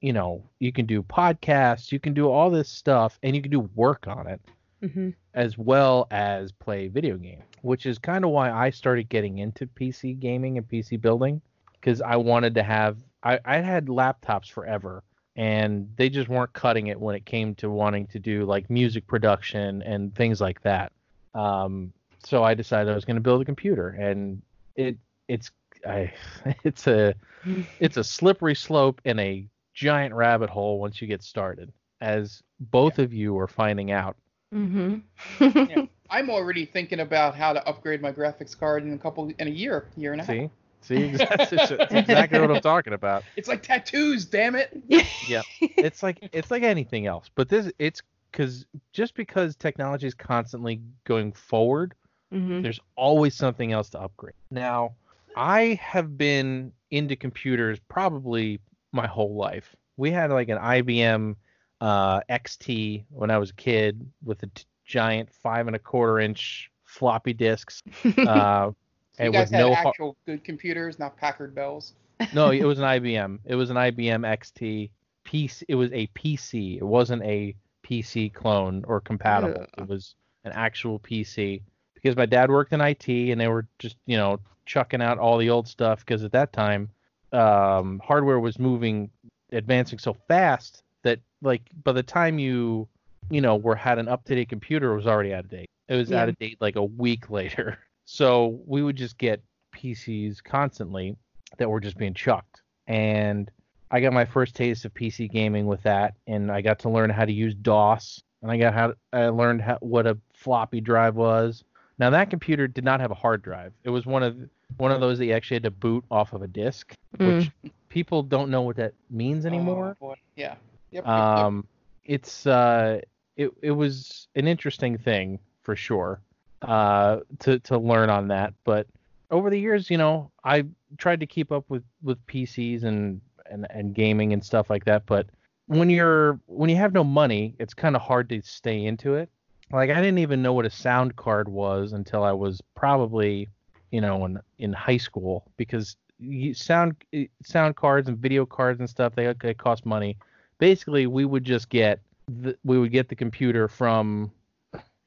you know you can do podcasts you can do all this stuff and you can do work on it hmm as well as play video games, which is kind of why I started getting into PC gaming and PC building because I wanted to have I, I had laptops forever and they just weren't cutting it when it came to wanting to do like music production and things like that. Um, so I decided I was going to build a computer and it it's I it's a it's a slippery slope and a giant rabbit hole once you get started as both of you are finding out. hmm Yeah. I'm already thinking about how to upgrade my graphics card in a couple in a year, year and a half. See, see, that's, that's exactly what I'm talking about. It's like tattoos, damn it. Yeah, it's like it's like anything else, but this it's because just because technology is constantly going forward, hmm there's always something else to upgrade. Now, I have been into computers probably my whole life. We had like an IBM uh, XT when I was a kid with a t- giant five and a quarter inch floppy disks. Uh, So you guys had no actual good computers, not Packard Bells. no, it was an IBM. It was an IBM XT. PC. It was a PC. It wasn't a PC clone or compatible. It was an actual PC because my dad worked in IT and they were just you know chucking out all the old stuff because at that time um, hardware was moving, advancing so fast that like by the time you you know were had an up to date computer, it was already out of date. It was Yeah. out of date like a week later. So we would just get PCs constantly that were just being chucked. And I got my first taste of PC gaming with that, and I got to learn how to use DOS, and I got how I learned how, what a floppy drive was. Now that computer did not have a hard drive. It was one of one of those that you actually had to boot off of a disk, which people don't know what that means anymore. Oh, boy. Yeah. Yep. yep, yep. Um, it's uh, it it was an interesting thing for sure, uh, to to learn on that. But over the years, you know, I tried to keep up with with PCs and and and gaming and stuff like that. But when you're when you have no money, it's kind of hard to stay into it. Like I didn't even know what a sound card was until I was probably, you know, in in high school because you, sound eh, sound cards and video cards and stuff they, they cost money. Basically, we would just get the, we would get the computer from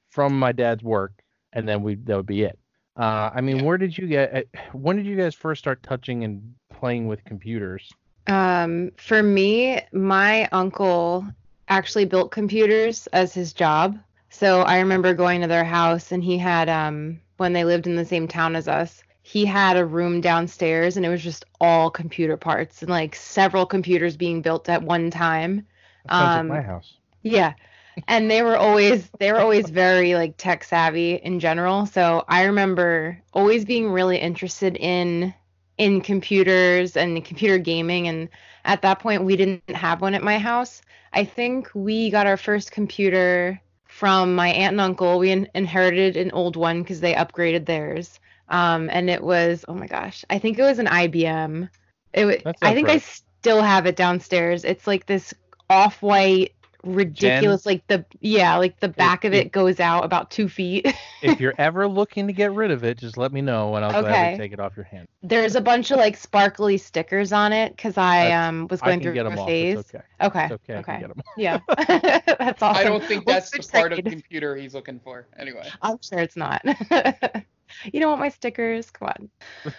from my dad's work, and then we that would be it. Uh, I mean, where did you get? eh, When did you guys first start touching and playing with computers? Um, for me, my uncle actually built computers as his job. So I remember going to their house and he had um when they lived in the same town as us, he had a room downstairs and it was just all computer parts and like several computers being built at one time. Um, like my house. Yeah. And they were always they were always very like tech savvy in general. So I remember always being really interested in in computers and computer gaming and at that point we didn't have one at my house. I think we got our first computer from my aunt and uncle. We in- inherited an old one because they upgraded theirs. Um, and it was oh my gosh, I think it was an IBM. It wa- That I think I still have it downstairs. It's like this off-white ridiculous like the yeah like the back of it- it goes out about two feet if you're ever looking to get rid of it, just let me know and I'll Okay. gladly take it off your hand. there's a bunch of like sparkly stickers on it because i That's- um was I going can through get them a off. phase It's okay. okay It's okay. I okay can get 'em off. yeah that's awesome I don't think We'll that's the switch part of the computer he's looking for. Anyway. i'm sure it's not you don't want my stickers come on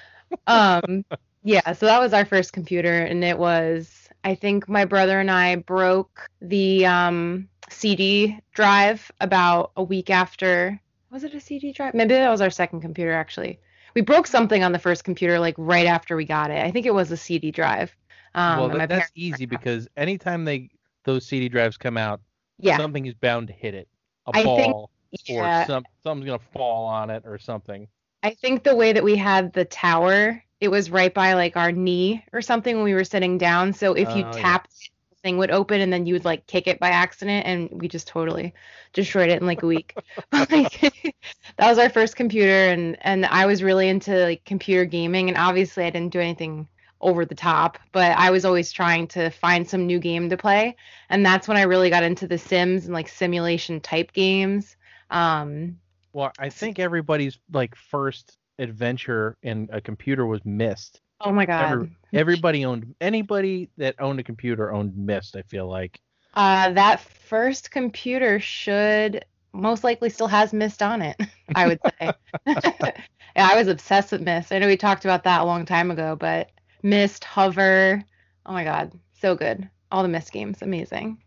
um yeah so that was our first computer and it was i think my brother and i broke the um cd drive about a week after. Was it a cd drive? Maybe that was our second computer actually. We broke something on the first computer like right after we got it. I think it was a cd drive um well, that, that's easy because anytime they those CD drives come out, yeah. something is bound to hit it. A I think- ball yeah. or some something's gonna fall on it or something. I think the way that we had the tower, it was right by like our knee or something when we were sitting down. So if you Oh, tapped it, the thing would open and then you would like kick it by accident and we just totally destroyed it in like a week. But, like that was our first computer and and I was really into like computer gaming and obviously I didn't do anything over the top, but I was always trying to find some new game to play. And that's when I really got into the Sims and like simulation type games. Um Well, I think everybody's like first adventure in a computer was Myst. oh my god. Every- everybody owned anybody that owned a computer owned Myst. I feel like. Uh, that first computer should most likely still has Myst on it. I would say. yeah, I was obsessed with Myst. I know we talked about that a long time ago, but Myst, Hover, oh my god, so good. All the Myst games, amazing.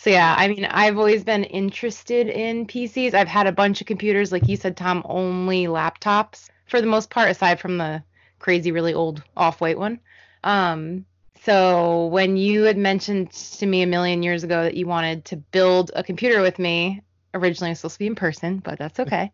So yeah, I mean, I've always been interested in PCs. I've had a bunch of computers, like you said, Tom, only laptops for the most part, aside from the crazy, really old off-white one. Um, so when you had mentioned to me a million years ago that you wanted to build a computer with me, originally it was supposed to be in person, but that's okay.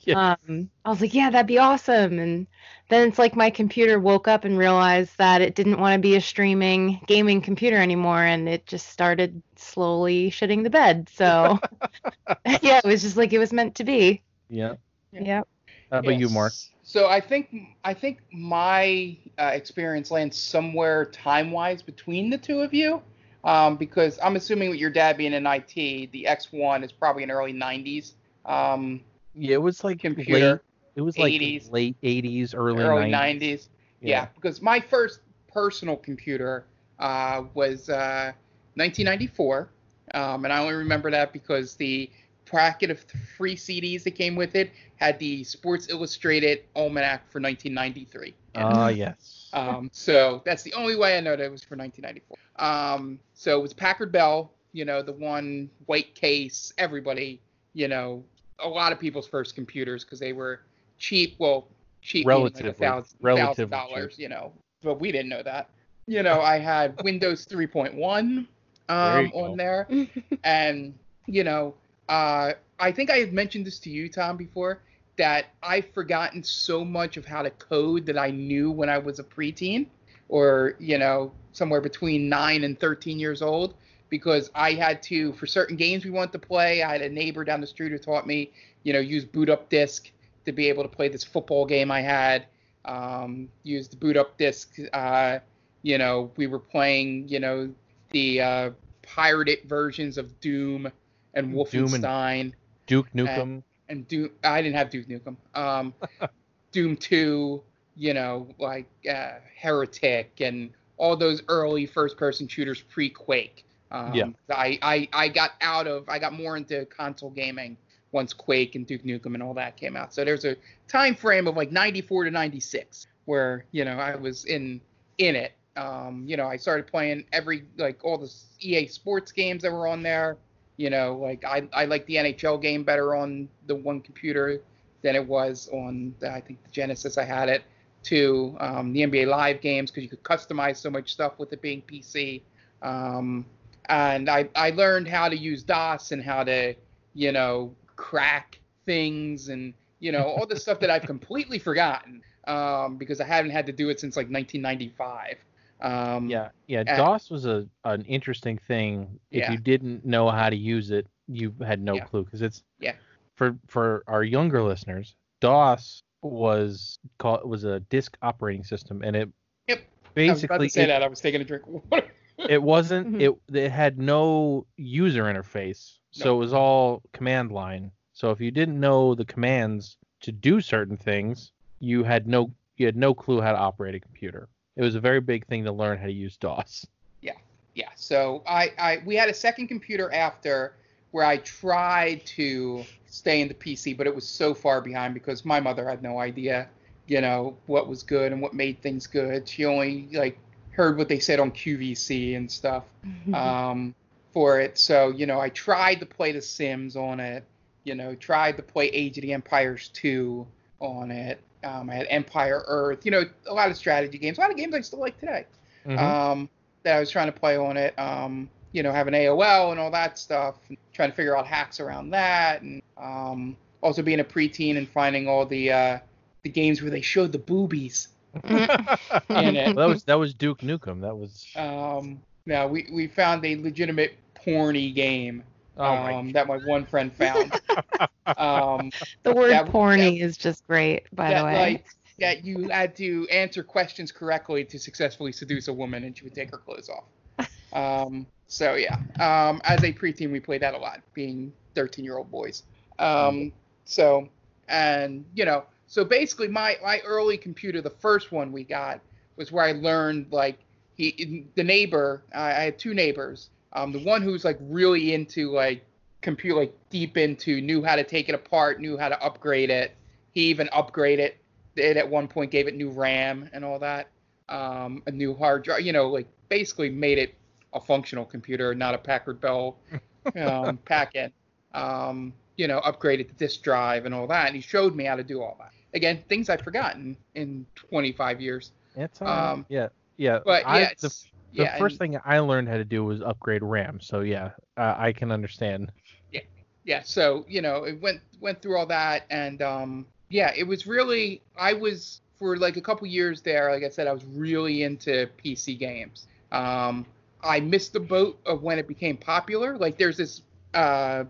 yeah. Um, I was like, yeah, that'd be awesome. And then it's like my computer woke up and realized that it didn't want to be a streaming gaming computer anymore, and it just started slowly shitting the bed. So yeah, it was just like it was meant to be. yeah. Yep. How about you, Mark? So I think I think my uh, experience lands somewhere time wise between the two of you, um, because I'm assuming with your dad being in IT, the XT is probably in early 90s. Um, Yeah, it was like Computer, late. It was like 80s. late 80s, early, early 90s. 90s. Yeah. because my first personal computer uh, was uh, 1994, um, and I only remember that because the packet of free CDs that came with it had the Sports Illustrated Almanac for 1993. Ah, yes. Um, so that's the only way I know that it was for 1994. Um, so it was Packard Bell, you know, the one white case. Everybody, you know, a lot of people's first computers because they were cheap. Well, cheap meaning like a thousand relatively thousand dollars, you know. But we didn't know that. You know, I had Windows 3.1 There you um, go. on there, and you know, uh, I think I had mentioned this to you, Tom, before that I've forgotten so much of how to code that I knew when I was a preteen, or you know, somewhere between nine and 13 years old, because I had to for certain games we wanted to play. I had a neighbor down the street who taught me, you know, use boot up disk to be able to play this football game I had. Um, use the boot up disk. Uh, you know, we were playing, you know, the uh, pirated versions of Doom and Wolfenstein. Doom and-. Duke Nukem. and Doom. I didn't have Duke Nukem. Um, Doom Two, you know, like uh, Heretic and all those early first-person shooters pre-Quake. Um, Yeah. I, I I got out of I got more into console gaming once Quake and Duke Nukem and all that came out. So there's a time frame of like 94 to 96 where you know I was in in it. Um, you know, I started playing every like all the EA Sports games that were on there. You know, like I I like the NHL game better on the one computer than it was on the, I think the Genesis. I had it to um, the NBA Live games because you could customize so much stuff with it being PC. Um, and I I learned how to use DOS and how to you know crack things and you know all the stuff that I've completely forgotten um, because I haven't had to do it since like 1995. Um, Yeah, yeah. uh, DOS was a an interesting thing. If Yeah. you didn't know how to use it, you had no Yeah. clue because it's Yeah. For for our younger listeners, DOS was called was a disk operating system, and it Yep. I was about basically to say it, that. I was taking a drink of water. it wasn't Mhm. it it had no user interface, so No. it was all command line. So if you didn't know the commands to do certain things, you had no you had no clue how to operate a computer. It was a very big thing to learn how to use DOS. Yeah. Yeah. So I, I we had a second computer after where I tried to stay in the PC, but it was so far behind because my mother had no idea, you know, what was good and what made things good. She only like heard what they said on QVC and stuff um, for it. So you know, I tried to play The Sims on it. You know, tried to play Age of the Empires 2 on it. Um, I had Empire Earth. You know, a lot of strategy games. A lot of games I still like today Mhm. um, that I was trying to play on it. Um, you know, having AOL and all that stuff, and trying to figure out hacks around that, and um, also being a preteen and finding all the uh, the games where they showed the boobies in it. Well, that was that was Duke Nukem. That was Um, now we we found a legitimate porny game oh my um, that my one friend found. Um, the word that- porny is just great, by that the way. like that you had to answer questions correctly to successfully seduce a woman, and she would take her clothes off. Um, so yeah, um, as a preteen, we played that a lot, being 13-year-old boys. Um, so and you know, so basically, my my early computer, the first one we got, was where I learned like he the neighbor. I, I had two neighbors. Um, the one who's like really into like computer, like deep into, knew how to take it apart, knew how to upgrade it. He even upgraded it at one point, gave it new RAM and all that, um, a new hard drive. You know, like basically made it a functional computer, not a Packard Bell um, packet. Um, you know, upgraded the disk drive and all that. And he showed me how to do all that. Again, things I've forgotten in 25 years. It's right. Um, yeah, yeah. But I, yeah, the, the yeah, first and- thing I learned how to do was upgrade RAM. So yeah, uh, I can understand. Yeah so you know it went went through all that and um yeah it was really i was for like a couple years there like i said i was really into pc games. Um i missed the boat of when it became popular. Like there's this uh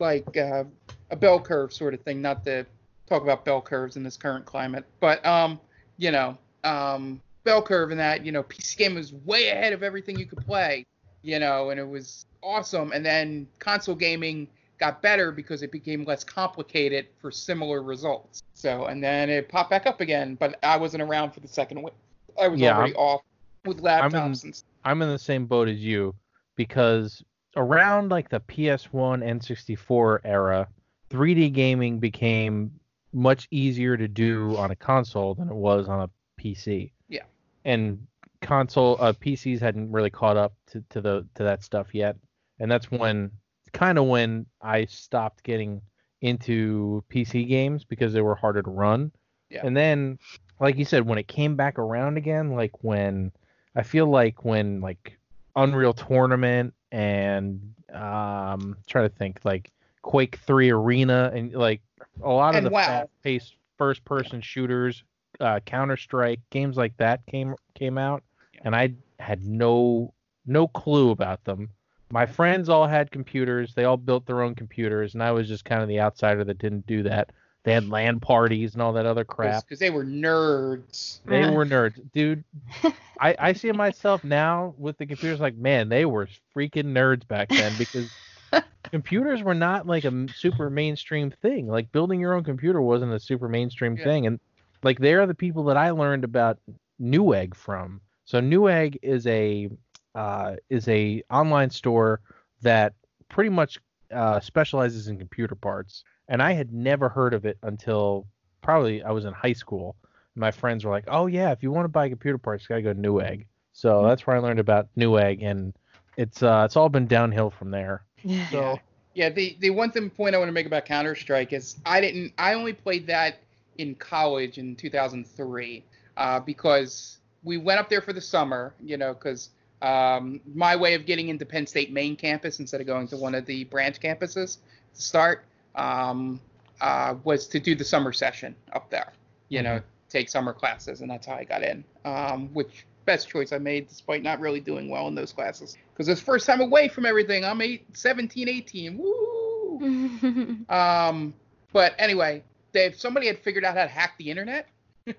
like uh, a bell curve sort of thing not to talk about bell curves in this current climate but um you know um bell curve and that you know pc game was way ahead of everything you could play you know and it was awesome. And then console gaming got better because it became less complicated for similar results. So, and then it popped back up again, but I wasn't around for the second wave. I was Yeah, already off with laptops in- and stuff. I'm in the same boat as you because around like the PS1 N64 era, 3D gaming became much easier to do on a console than it was on a PC. Yeah. And console uh, PCs hadn't really caught up to, to the to that stuff yet, and that's when kind of when I stopped getting into PC games because they were harder to run. Yeah. And then, like you said, when it came back around again, like when I feel like when like Unreal Tournament and um trying to think like Quake 3 Arena and like a lot of And the WoW. fast-paced first-person shooters, uh, Counter Strike games like that came came out, Yeah. and I had no no clue about them. My friends all had computers; they all built their own computers, and I was just kind of the outsider that didn't do that. They had LAN parties and all that other crap. Because they were nerds. They Uh. were nerds, dude. I, I see myself now with the computers like, man, they were freaking nerds back then because computers were not like a super mainstream thing. Like building your own computer wasn't a super mainstream Yeah. thing, and like they are the people that I learned about Newegg from. So Newegg is a uh, is a online store that pretty much uh, specializes in computer parts, and I had never heard of it until probably I was in high school. My friends were like, "Oh yeah, if you want to buy computer parts, you gotta go to Newegg." So that's where I learned about Newegg, and it's uh, it's all been downhill from there. So Yeah, the the one thing point I want to make about Counter Strike is I didn't I only played that in college in 2003 uh, because we went up there for the summer, you know, because um, my way of getting into Penn State main campus instead of going to one of the branch campuses to start um, uh, was to do the summer session up there, you know, take summer classes, and that's how I got in. Um, which best choice I made despite not really doing well in those classes because it's first time away from everything. I'm eight, 17, 18. Woo! Um, but anyway, they, somebody had figured out how to hack the internet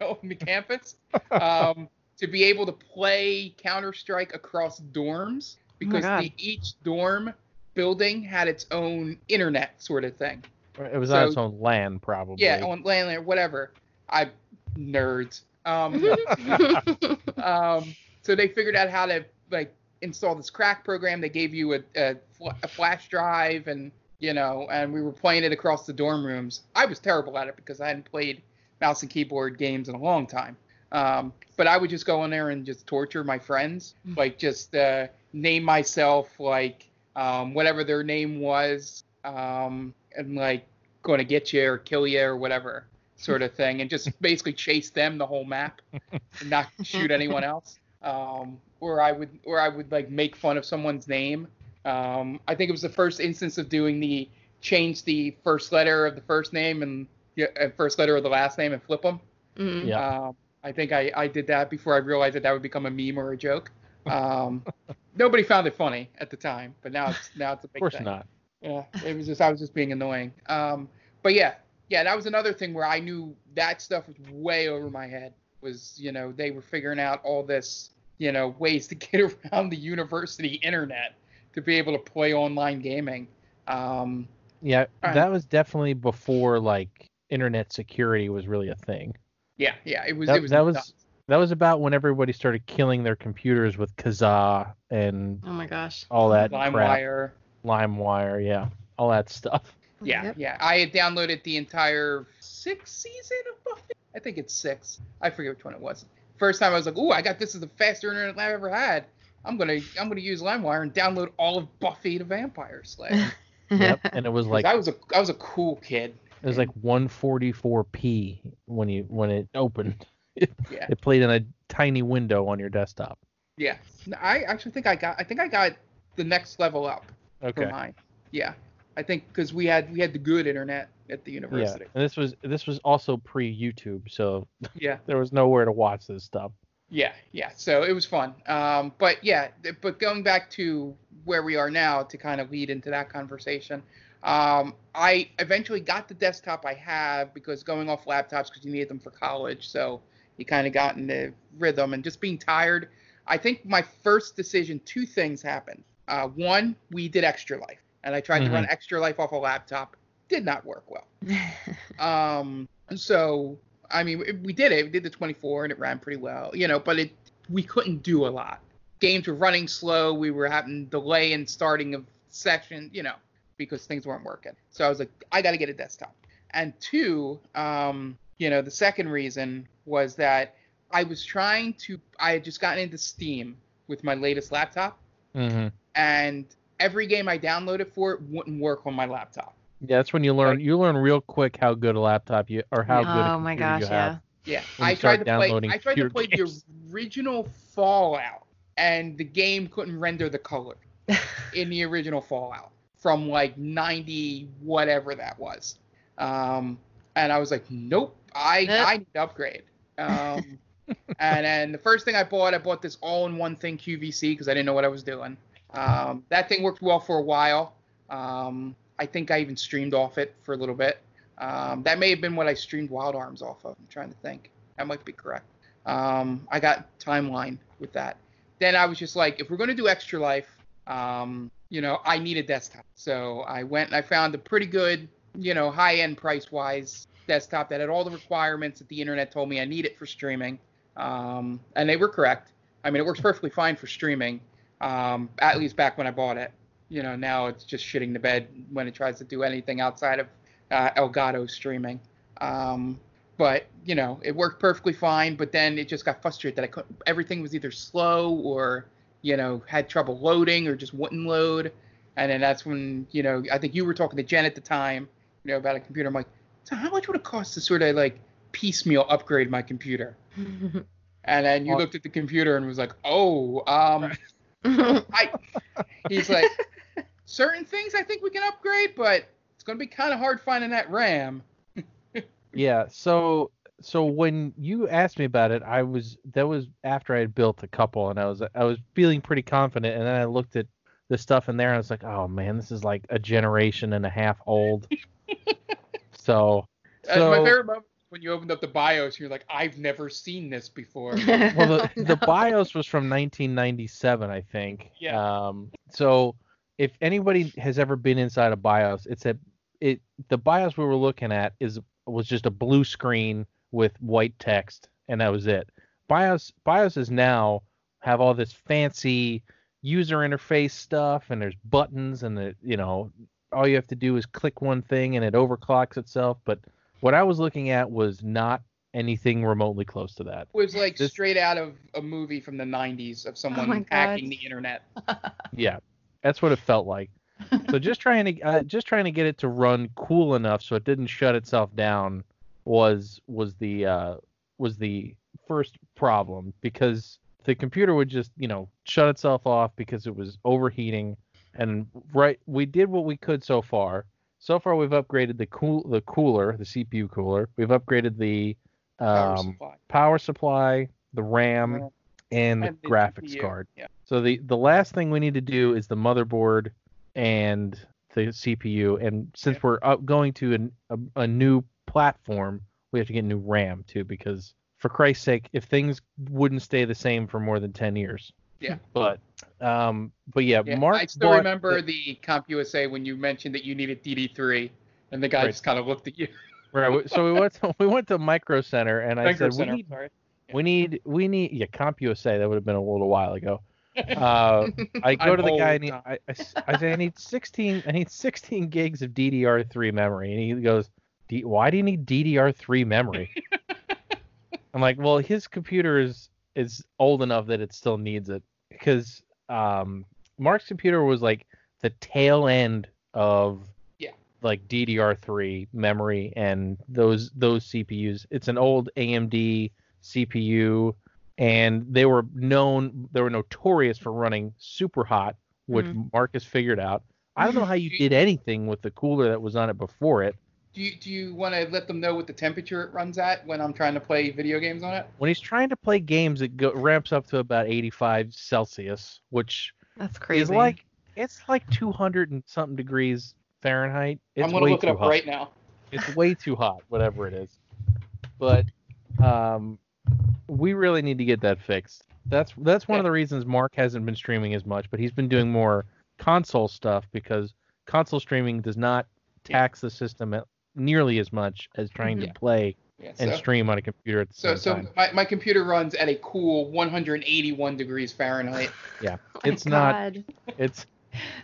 on the campus um, to be able to play Counter Strike across dorms because God. the, each dorm building had its own internet sort of thing. It was on its own land, probably. Yeah, on landline, whatever. I nerds. Um, um, so they figured out how to like install this crack program. They gave you a, a, a flash drive, and you know, and we were playing it across the dorm rooms. I was terrible at it because I hadn't played mouse and keyboard games in a long time. Um, but I would just go in there and just torture my friends, like just uh, name myself like um, whatever their name was, um, and like going to get you or kill you or whatever sort of thing, and just basically chase them the whole map and not shoot anyone else. Um, or I would, or I would like make fun of someone's name. Um, I think it was the first instance of doing the change the first letter of the first name and uh, first letter of the last name and flip them. Mm. Yeah. Um, I think I, I did that before I realized that that would become a meme or a joke. Um, nobody found it funny at the time, but now it's now it's a of big course thing. not. Yeah, it was just I was just being annoying. Um, but yeah, yeah, that was another thing where I knew that stuff was way over my head. Was you know they were figuring out all this you know ways to get around the university internet to be able to play online gaming. Um, Yeah, that was definitely before like internet security was really a thing. Yeah, yeah, it was That- it was that was- That was about when everybody started killing their computers with Kazaa and Oh my gosh. all that. LimeWire. LimeWire, yeah, all that stuff. Oh, yeah, Yep. yeah. I had downloaded the entire sixth season of Buffy. I think it's six. I forget which one it was. First time I was like, "Ooh, I got this is the fastest internet I've ever had. I'm gonna I'm gonna use LimeWire and download all of Buffy the Vampire Slayer." Yep, and it was like I was a I was a cool kid. It was like 144p when you when it opened. Yeah, It played in a tiny window on your desktop. yeah. I actually think I got I think I got the next level up for Okay. mine. Yeah, I think because we had we had the good internet at the university. Yeah, and this was this was also pre YouTube, so yeah. there was nowhere to watch this stuff. Yeah, yeah. So it was fun. Um, but yeah, but going back to where we are now to kind of lead into that conversation, um, I eventually got the desktop I have because going off laptops because you needed them for college. So you kind of got in the rhythm and just being tired. I think my first decision, two things happened. Uh, one, we did Extra Life, and I tried to run Extra Life off a laptop. Did not work well. Um, so I mean, we- we did it. We did the 24, and it ran pretty well, you know. But it, we couldn't do a lot. Games were running slow. We were having delay in starting of session, you know, because things weren't working. So I was like, I got to get a desktop. And two, um, you know, the second reason was that I was trying to. I had just gotten into Steam with my latest laptop, hmm and every game I downloaded for it wouldn't work on my laptop. Yeah, that's when you learn Like- you learn real quick how good a laptop you or how good oh my gosh, you yeah. have. Yeah, when I tried to play. I tried to play games. the original Fallout, and the game couldn't render the color in the original Fallout from like 90 whatever that was. Um, and I was like, nope, I Nope. I need to upgrade. Um, and then the first thing I bought, I bought this all-in-one thing QVC because I didn't know what I was doing. Um, that thing worked well for a while. Um, I think I even streamed off it for a little bit. Um, that may have been what I streamed Wild Arms off of. I'm trying to think. That might be correct. Um, I got timeline with that. Then I was just like, if we're going to do Extra Life, um, you know, I need a desktop. So I went and I found a pretty good, you know, high end price wise desktop that had all the requirements that the internet told me I needed for streaming. Um, and they were correct. I mean, it works perfectly fine for streaming, um, at least back when I bought it. You know, now it's just shitting the bed when it tries to do anything outside of uh, Elgato streaming. Um, but you know, it worked perfectly fine. But then it just got frustrated that I couldn't. Everything was either slow or you know had trouble loading or just wouldn't load. And then that's when you know I think you were talking to Jen at the time, you know, about a computer. I'm like, so how much would it cost to sort of like piecemeal upgrade my computer? And then you looked at the computer and was like, oh, um, I. He's like, certain things I think we can upgrade, but it's gonna be kind of hard finding that RAM. Yeah. So so when you asked me about it, I was that was after I had built a couple, and I was I was feeling pretty confident, and then I looked at the stuff in there, and I was like, oh man, this is like a generation and a half old. so. So, my favorite moment was when you opened up the BIOS, you're like, I've never seen this before. well, the, the BIOS was from 1997, I think. Yeah. Um, so if anybody has ever been inside a BIOS, it's a it the BIOS we were looking at is was just a blue screen with white text, and that was it. BIOS BIOSes now have all this fancy user interface stuff, and there's buttons, and the you know all you have to do is click one thing, and it overclocks itself. But what I was looking at was not anything remotely close to that. It was like This- straight out of a movie from the 90s of someone God. hacking the internet. Yeah, that's what it felt like. so just trying to uh, just trying to get it to run cool enough so it didn't shut itself down was was the uh, was the first problem because the computer would just you know shut itself off because it was overheating and right we did what we could so far so far we've upgraded the cool the cooler the CPU cooler we've upgraded the Power um, supply. power supply the RAM and the And graphics card Yeah. so the the last thing we need to do is the motherboard and the CPU. And since Yeah. we're up going to an, a, a new platform, we have to get new RAM too. Because for Christ's sake, if things wouldn't stay the same for more than ten years. Yeah. But um, but yeah, Yeah, Mark. I still remember the- the CompUSA when you mentioned that you needed DD3, and the guy Right. just kind of looked at you. right. So we went to, we went to Micro Center, and I Micro said Center, we need sorry. we need we need yeah CompUSA. That would have been a little while ago. Uh, I go I'm to the guy and he. I, I I say I need 16 I need 16 gigs of DDR3 memory and he goes D, why do you need DDR3 memory? I'm like well his computer is is old enough that it still needs it because um Mark's computer was like the tail end of Yeah. like DDR3 memory and those those CPUs. It's an old AMD CPU and they were known they were notorious for running super hot which marcus figured out i don't know how you did anything with the cooler that was on it before it Do you do you want to let them know what the temperature it runs at when I'm trying to play video games on it? when he's trying to play games it go, ramps up to about 85 celsius which That's crazy. is like it's like 200 and something degrees fahrenheit it's I'm gonna way look it up hot. right now. it's way too hot whatever it is but um we really need to get that fixed that's that's one of the reasons mark hasn't been streaming as much but he's been doing more console stuff because console streaming does not Yeah. tax the system at nearly as much as trying Yeah. to play Yeah, and so, stream on a computer at the so same so time my, my computer runs at a cool 181 degrees Fahrenheit. Oh it's not it's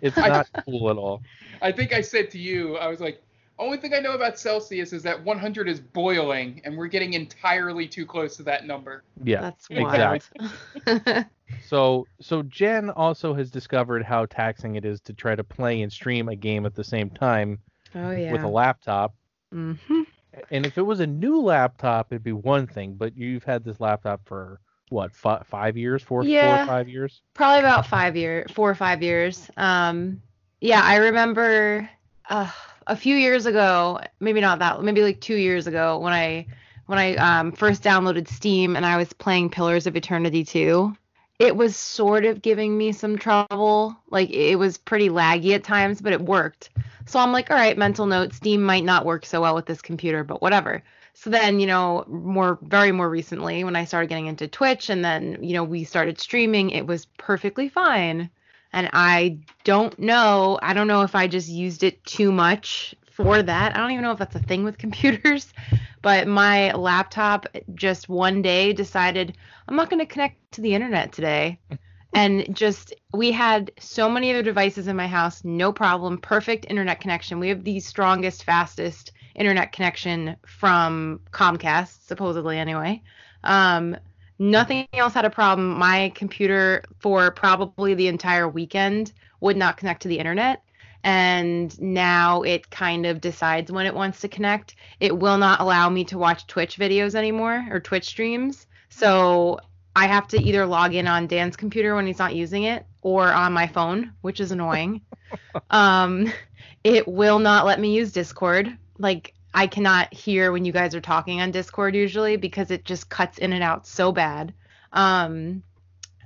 it's not cool at all I think I said to you, I was like, only thing I know about Celsius is that 100 is boiling, and we're getting entirely too close to that number. yeah That's exactly. wild. So so Jen also has discovered how taxing it is to try to play and stream a game at the same time oh yeah. with a laptop. Hmm And if it was a new laptop, it'd be one thing. But you've had this laptop for what fi- five years, four, four or five years? Probably about five years, four or five years. Um, yeah, I remember uh, a few years ago, maybe not that, maybe like two years ago, when I when I um, first downloaded Steam and I was playing Pillars of Eternity 2. It was sort of giving me some trouble. Like it was pretty laggy at times, but it worked. So I'm like, all right, mental note, Steam might not work so well with this computer, but whatever. So then, you know, more very more recently when I started getting into Twitch and then, you know, we started streaming, it was perfectly fine. And I don't know. I don't know if I just used it too much for that. I don't even know if that's a thing with computers. But my laptop just one day decided I'm not going to connect to the internet today. and just we had so many other devices in my house, no problem, perfect internet connection. We have the strongest, fastest internet connection from Comcast, supposedly anyway. Um, nothing else had a problem. My computer for probably the entire weekend would not connect to the internet. And now it kind of decides when it wants to connect. It will not allow me to watch Twitch videos anymore or Twitch streams. So I have to either log in on Dan's computer when he's not using it or on my phone, which is annoying. um, it will not let me use Discord. Like I cannot hear when you guys are talking on Discord usually because it just cuts in and out so bad. Um,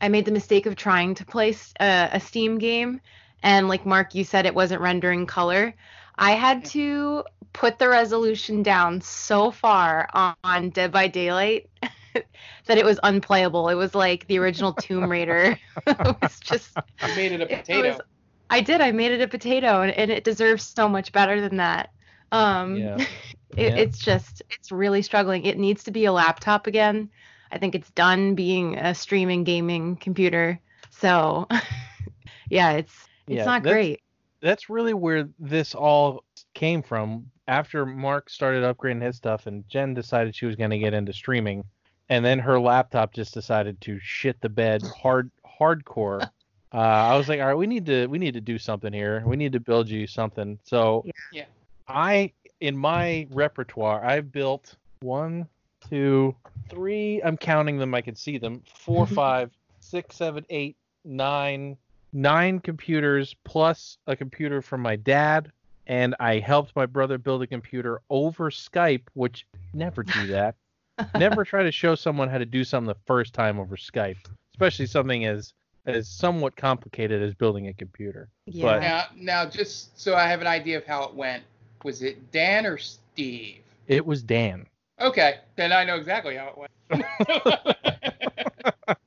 I made the mistake of trying to play a, a Steam game, and like Mark, you said it wasn't rendering color. I had to put the resolution down so far on, on Dead by Daylight that it was unplayable. It was like the original Tomb Raider. it was just. You made it a potato. It was, I did. I made it a potato, and, and it deserves so much better than that. Um, yeah. it, yeah. It's just, it's really struggling. It needs to be a laptop again. I think it's done being a streaming gaming computer. So, yeah, it's it's yeah, not that's, great. That's really where this all came from. After Mark started upgrading his stuff, and Jen decided she was going to get into streaming, and then her laptop just decided to shit the bed hard hardcore. Uh, I was like, all right, we need to we need to do something here. We need to build you something. So yeah. I in my repertoire, I've built one, two, three. I'm counting them. I can see them. Four, five, six, seven, eight, nine, nine computers plus a computer from my dad. And I helped my brother build a computer over Skype, which never do that. Never try to show someone how to do something the first time over Skype, especially something as as somewhat complicated as building a computer. Yeah. But, now, now, just so I have an idea of how it went, was it Dan or Steve? It was Dan. Okay, then I know exactly how it went.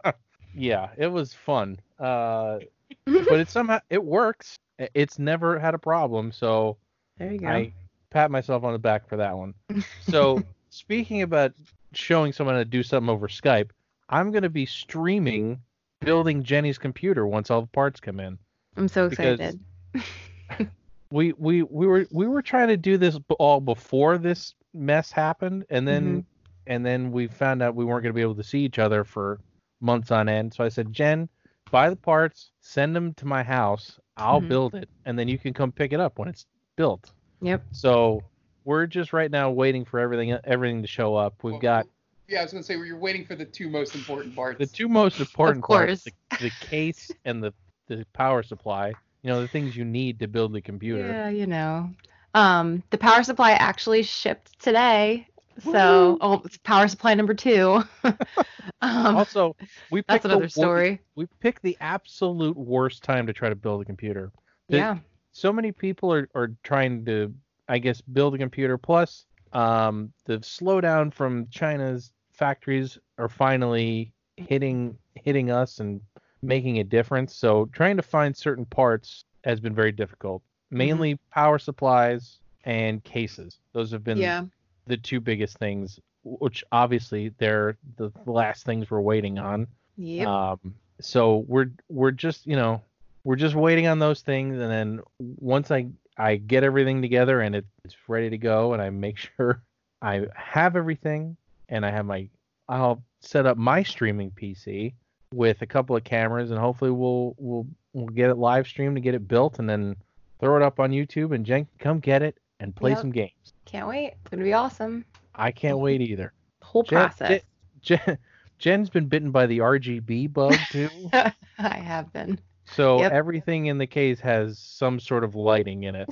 yeah, it was fun. Uh, but it somehow it works. It's never had a problem, so there you go. I pat myself on the back for that one. So speaking about showing someone how to do something over Skype, I'm gonna be streaming building Jenny's computer once all the parts come in. I'm so excited. we we we were we were trying to do this all before this mess happened, and then mm-hmm. and then we found out we weren't going to be able to see each other for months on end. So I said, Jen, buy the parts, send them to my house. I'll mm-hmm. build it, and then you can come pick it up when it's built. Yep. So we're just right now waiting for everything everything to show up. We've well, got. Yeah, I was gonna say you're waiting for the two most important parts. The two most important parts, the, the case and the the power supply you know the things you need to build the computer. Yeah, you know. Um, the power supply actually shipped today. So, oh, it's power supply number two. um, also, we picked that's another story. We picked the absolute worst time to try to build a computer. The, yeah. So many people are, are trying to, I guess, build a computer. Plus, um, the slowdown from China's factories are finally hitting hitting us and making a difference. So trying to find certain parts has been very difficult. Mm-hmm. Mainly mm-hmm. power supplies and cases. Those have been yeah. the two biggest things, which obviously they're the last things we're waiting on. Yep. Um, so we're we're just you know we're just waiting on those things, and then once I I get everything together and it, it's ready to go, and I make sure I have everything, and I have my I'll set up my streaming PC with a couple of cameras, and hopefully we'll we'll we'll get it live streamed to get it built, and then throw it up on YouTube, and Jen come get it and play yep. some games. Can't wait. It's gonna be awesome. I can't wait either. Whole Jen, process. Jen, Jen's been bitten by the RGB bug too. I have been. So yep. everything in the case has some sort of lighting in it.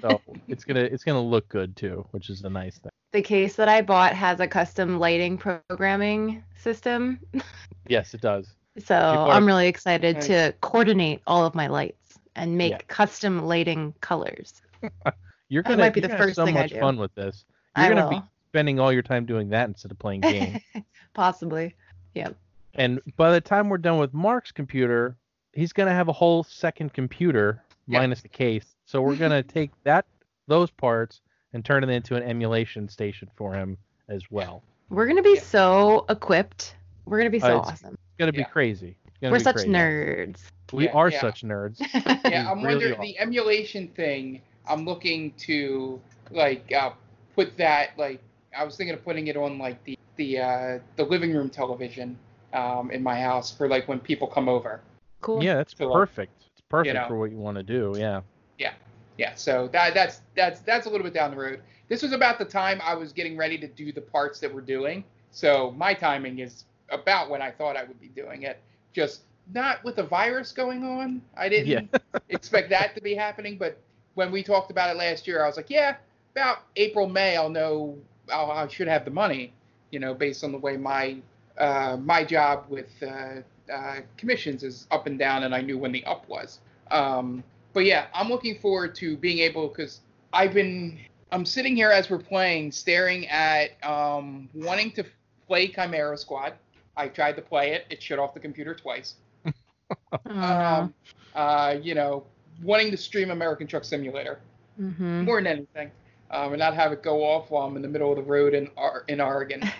so it's gonna it's gonna look good too, which is a nice thing. The case that I bought has a custom lighting programming system. Yes, it does. So I'm really excited nice. to coordinate all of my lights and make yeah. custom lighting colors. you're gonna, that might be the first so thing much I do. fun with this. You're I gonna will. be spending all your time doing that instead of playing games. Possibly. Yep. And by the time we're done with Mark's computer, he's gonna have a whole second computer Yeah. minus the case. So we're gonna take that those parts and turn it into an emulation station for him as well. We're gonna be Yeah. so equipped. We're gonna be so Uh, it's- awesome. It's gonna be Yeah. crazy. Gonna We're be such crazy. nerds. We Yeah, are yeah. such nerds. Yeah, I'm really wondering are. the emulation thing. I'm looking to like uh, put that like I was thinking of putting it on like the the uh, the living room television um, in my house for like when people come over. Cool. Yeah, that's So, perfect. It's perfect know. for what you want to do. Yeah. Yeah, Yeah. so that that's that's that's a little bit down the road. This was about the time I was getting ready to do the parts that we're doing. So my timing is about when I thought I would be doing it. Just not with the virus going on. I didn't expect that to be happening, but when we talked about it last year, I was like, yeah, about April, May, I'll know I'll, I should have the money, you know, based on the way my uh, my job with uh, uh, commissions is up and down, and I knew when the up was. Um, but yeah, I'm looking forward to being able because I've been I'm sitting here as we're playing, staring at um, wanting to play Chimera Squad. I tried to play it; it shut off the computer twice. Um, uh, you know, wanting to stream American Truck Simulator Mhm. more than anything, um, and not have it go off while I'm in the middle of the road in Ar- in Oregon.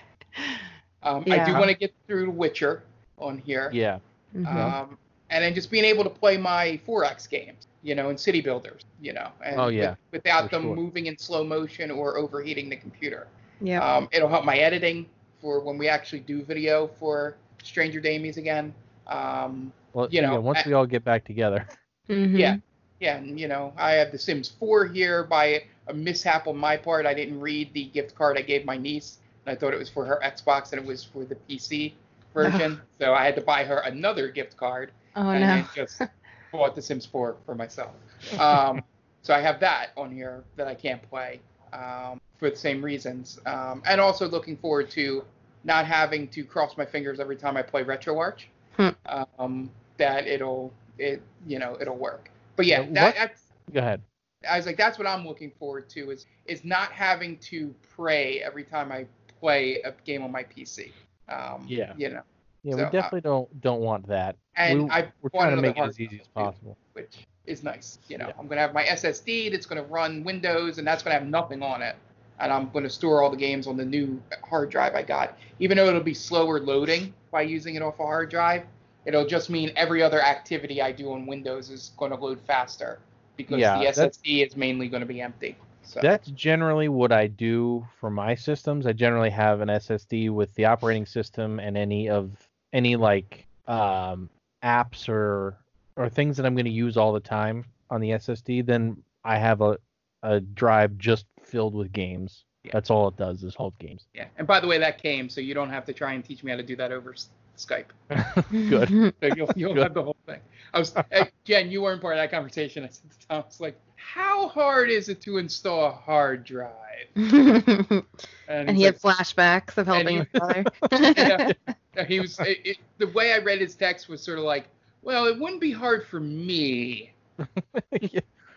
Um, I do want to get through The Witcher on here, Yeah. Mhm. um, and then just being able to play my 4X games, you know, and City Builders, you know, and Oh, yeah, with- without for them sure. moving in slow motion or overheating the computer. yeah. Um, it'll help my editing for when we actually do video for Stranger Damies again. Um, Well, you know, yeah, once I- we all get back together. Mhm. yeah. Yeah, and you know, I have The Sims 4 here by a mishap on my part. I didn't read the gift card I gave my niece, and I thought it was for her Xbox and it was for the PC version. so I had to buy her another gift card Oh and no. then just bought The Sims 4 for myself. Um, so I have that on here that I can't play um, for the same reasons, um, and also looking forward to not having to cross my fingers every time I play RetroArch. Hmm. Um, that it'll it you know it'll work. But yeah, Yeah, that, that's Go ahead. I was like, that's what I'm looking forward to is is not having to pray every time I play a game on my PC. Um, Yeah. You know, Yeah, So, uh, we definitely don't don't want that. and we, I we're trying to make it as easy as possible. which is nice. You know, Yeah. I'm gonna have my SSD that's gonna run Windows, and that's gonna have nothing on it. And I'm gonna store all the games on the new hard drive I got. Even though it'll be slower loading by using it off a hard drive, it'll just mean every other activity I do on Windows is gonna load faster because Yeah, the SSD is mainly gonna be empty. So That's generally what I do for my systems. I generally have an SSD with the operating system and any of any like um, apps or or things that I'm going to use all the time on the SSD. Then I have a a drive just filled with games. Yeah. That's all it does is hold games. Yeah, and by the way, that came, so you don't have to try and teach me how to do that over Skype. Good. So you'll, you'll Good. have the whole thing. I was, Jen, you weren't part of that conversation. I said to Tom, I was like, how hard is it to install a hard drive? and he's he had flashbacks of helping he- his brother. yeah, he was, it, it, the way I read his text was sort of like, well, it wouldn't be hard for me.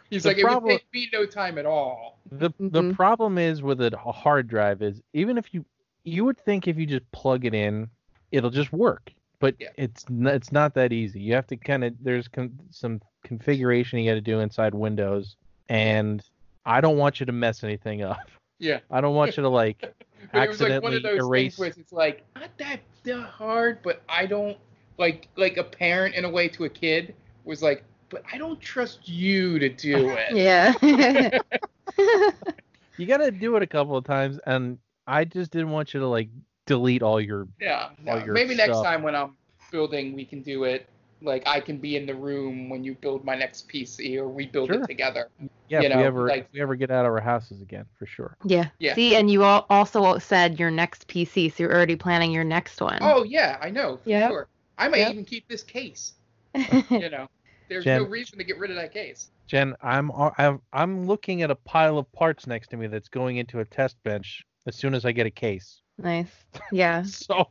He's The like, problem- it would take me no time at all. the the Mhm. problem is with a a hard drive is even if you you would think if you just plug it in it'll just work but Yeah. it's n- it's not that easy you have to kind of there's con- some configuration you got to do inside windows and i don't want you to mess anything up Yeah. i don't want you to like But it was like one accidentally of those erase things where it's like not that that hard, but I don't like like a parent in a way to a kid was like, but I don't trust you to do it. yeah. you got to do it a couple of times and i just didn't want you to like delete all your Yeah, All no. your maybe next time when I'm building, we can do it. Like I can be in the room when you build my next PC, or we build Sure. it together. yeah You if we ever like- if we ever get out of our houses again for sure yeah. Yeah. See, and you all also said your next PC, so you're already planning your next one. Oh yeah, I know for Yep. sure. I might Yep. even keep this case. You know, there's no reason to get rid of that case. Jen, I'm I'm I'm looking at a pile of parts next to me that's going into a test bench as soon as I get a case. Nice. Yeah. So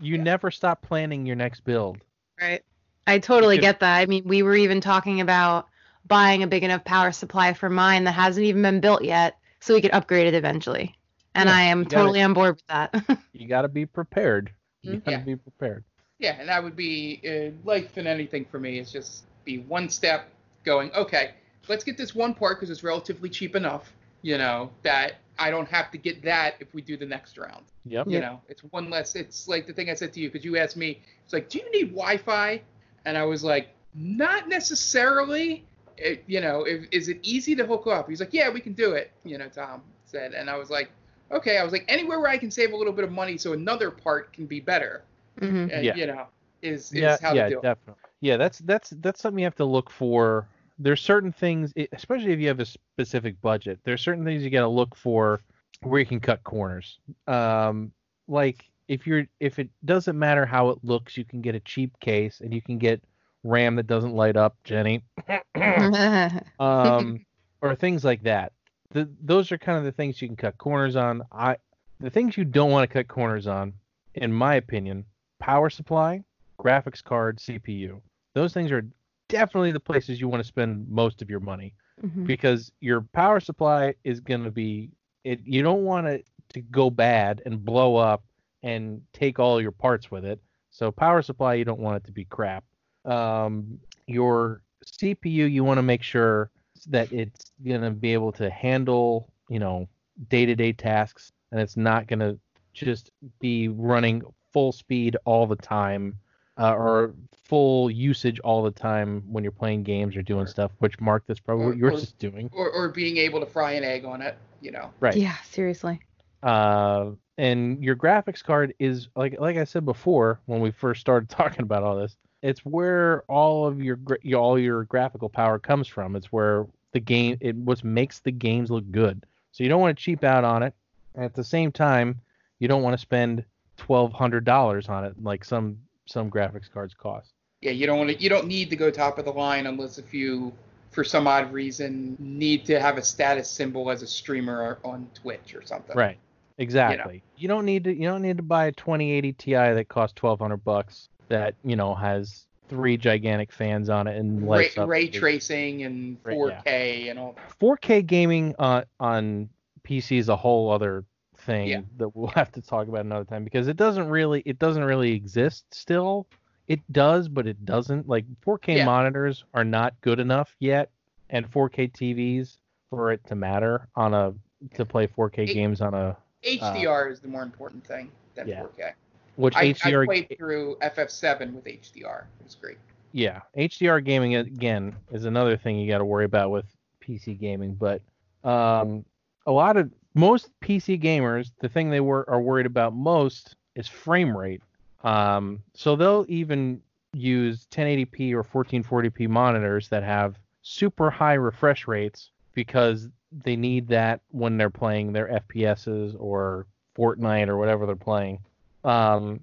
you yeah. never stop planning your next build. Right. I totally get that. I mean, we were even talking about buying a big enough power supply for mine that hasn't even been built yet, so we could upgrade it eventually. And Yeah, I am gotta- totally on board with that. You got to be prepared. You Mhm. got to Yeah. be prepared. Yeah, and that would be uh, life and anything for me. Is just be one step going. Okay, let's get this one part because it's relatively cheap enough. You know that I don't have to get that if we do the next round. Yep. You know, it's one less. It's like the thing I said to you because you asked me. It's like, do you need Wi-Fi? And I was like, not necessarily. It, you know, if, is it easy to hook up? He's like, yeah, we can do it. You know, Tom said, and I was like, okay. I was like, anywhere where I can save a little bit of money so another part can be better. hmm And, Yeah. You know, is is yeah, how yeah, to do it. definitely. Yeah, that's that's that's something you have to look for. There's certain things, especially if you have a specific budget. There's certain things you got to look for where you can cut corners. Um, like if you're if it doesn't matter how it looks, you can get a cheap case and you can get RAM that doesn't light up, Jenny. um, or things like that. The, those are kind of the things you can cut corners on. I the things you don't want to cut corners on, in my opinion, power supply, graphics card, CPU. Those things are definitely the places you want to spend most of your money Mhm. because your power supply is going to be it. You don't want it to go bad and blow up and take all your parts with it. So power supply, you don't want it to be crap. Um, your CPU, you want to make sure that it's going to be able to handle, you know, day-to-day tasks, and it's not going to just be running full speed all the time uh, or full usage all the time when you're playing games or doing stuff. Which Mark, that's probably or- what yours or- is doing. Or, or being able to fry an egg on it. You know. Right. Yeah, seriously. uh, and your graphics card is like like I said before when we first started talking about all this. It's where all of your your- all your graphical power comes from. It's where the game it what makes the games look good. So you don't want to cheap out on it. And at the same time, you don't want to spend twelve hundred dollars on it like some some graphics cards cost. Yeah, you don't want to. You don't need to go top of the line unless if you, for some odd reason, need to have a status symbol as a streamer on Twitch or something. Right. Exactly. You, don't need to you don't need to buy a 2080 Ti that costs 1200 bucks that, you know, has three gigantic fans on it and Ray, ray tracing and 4K and all. 4K gaming uh, on on PC is a whole other thing Yeah. that we'll have to talk about another time because it doesn't really it doesn't really exist still. It does, but it doesn't. Like 4K Yeah. monitors are not good enough yet, and 4K TVs for it to matter on a to play 4K It- games on a HDR is the more important thing than Yeah. 4K. which I, HDR I played through FF7 with HDR. It was great. yeah hdr gaming again is another thing you got to worry about with pc gaming but um a lot of most pc gamers the thing they were are worried about most is frame rate um so they'll even use 1080p or 1440p monitors that have super high refresh rates because they need that when they're playing their fps's or fortnite or whatever they're playing um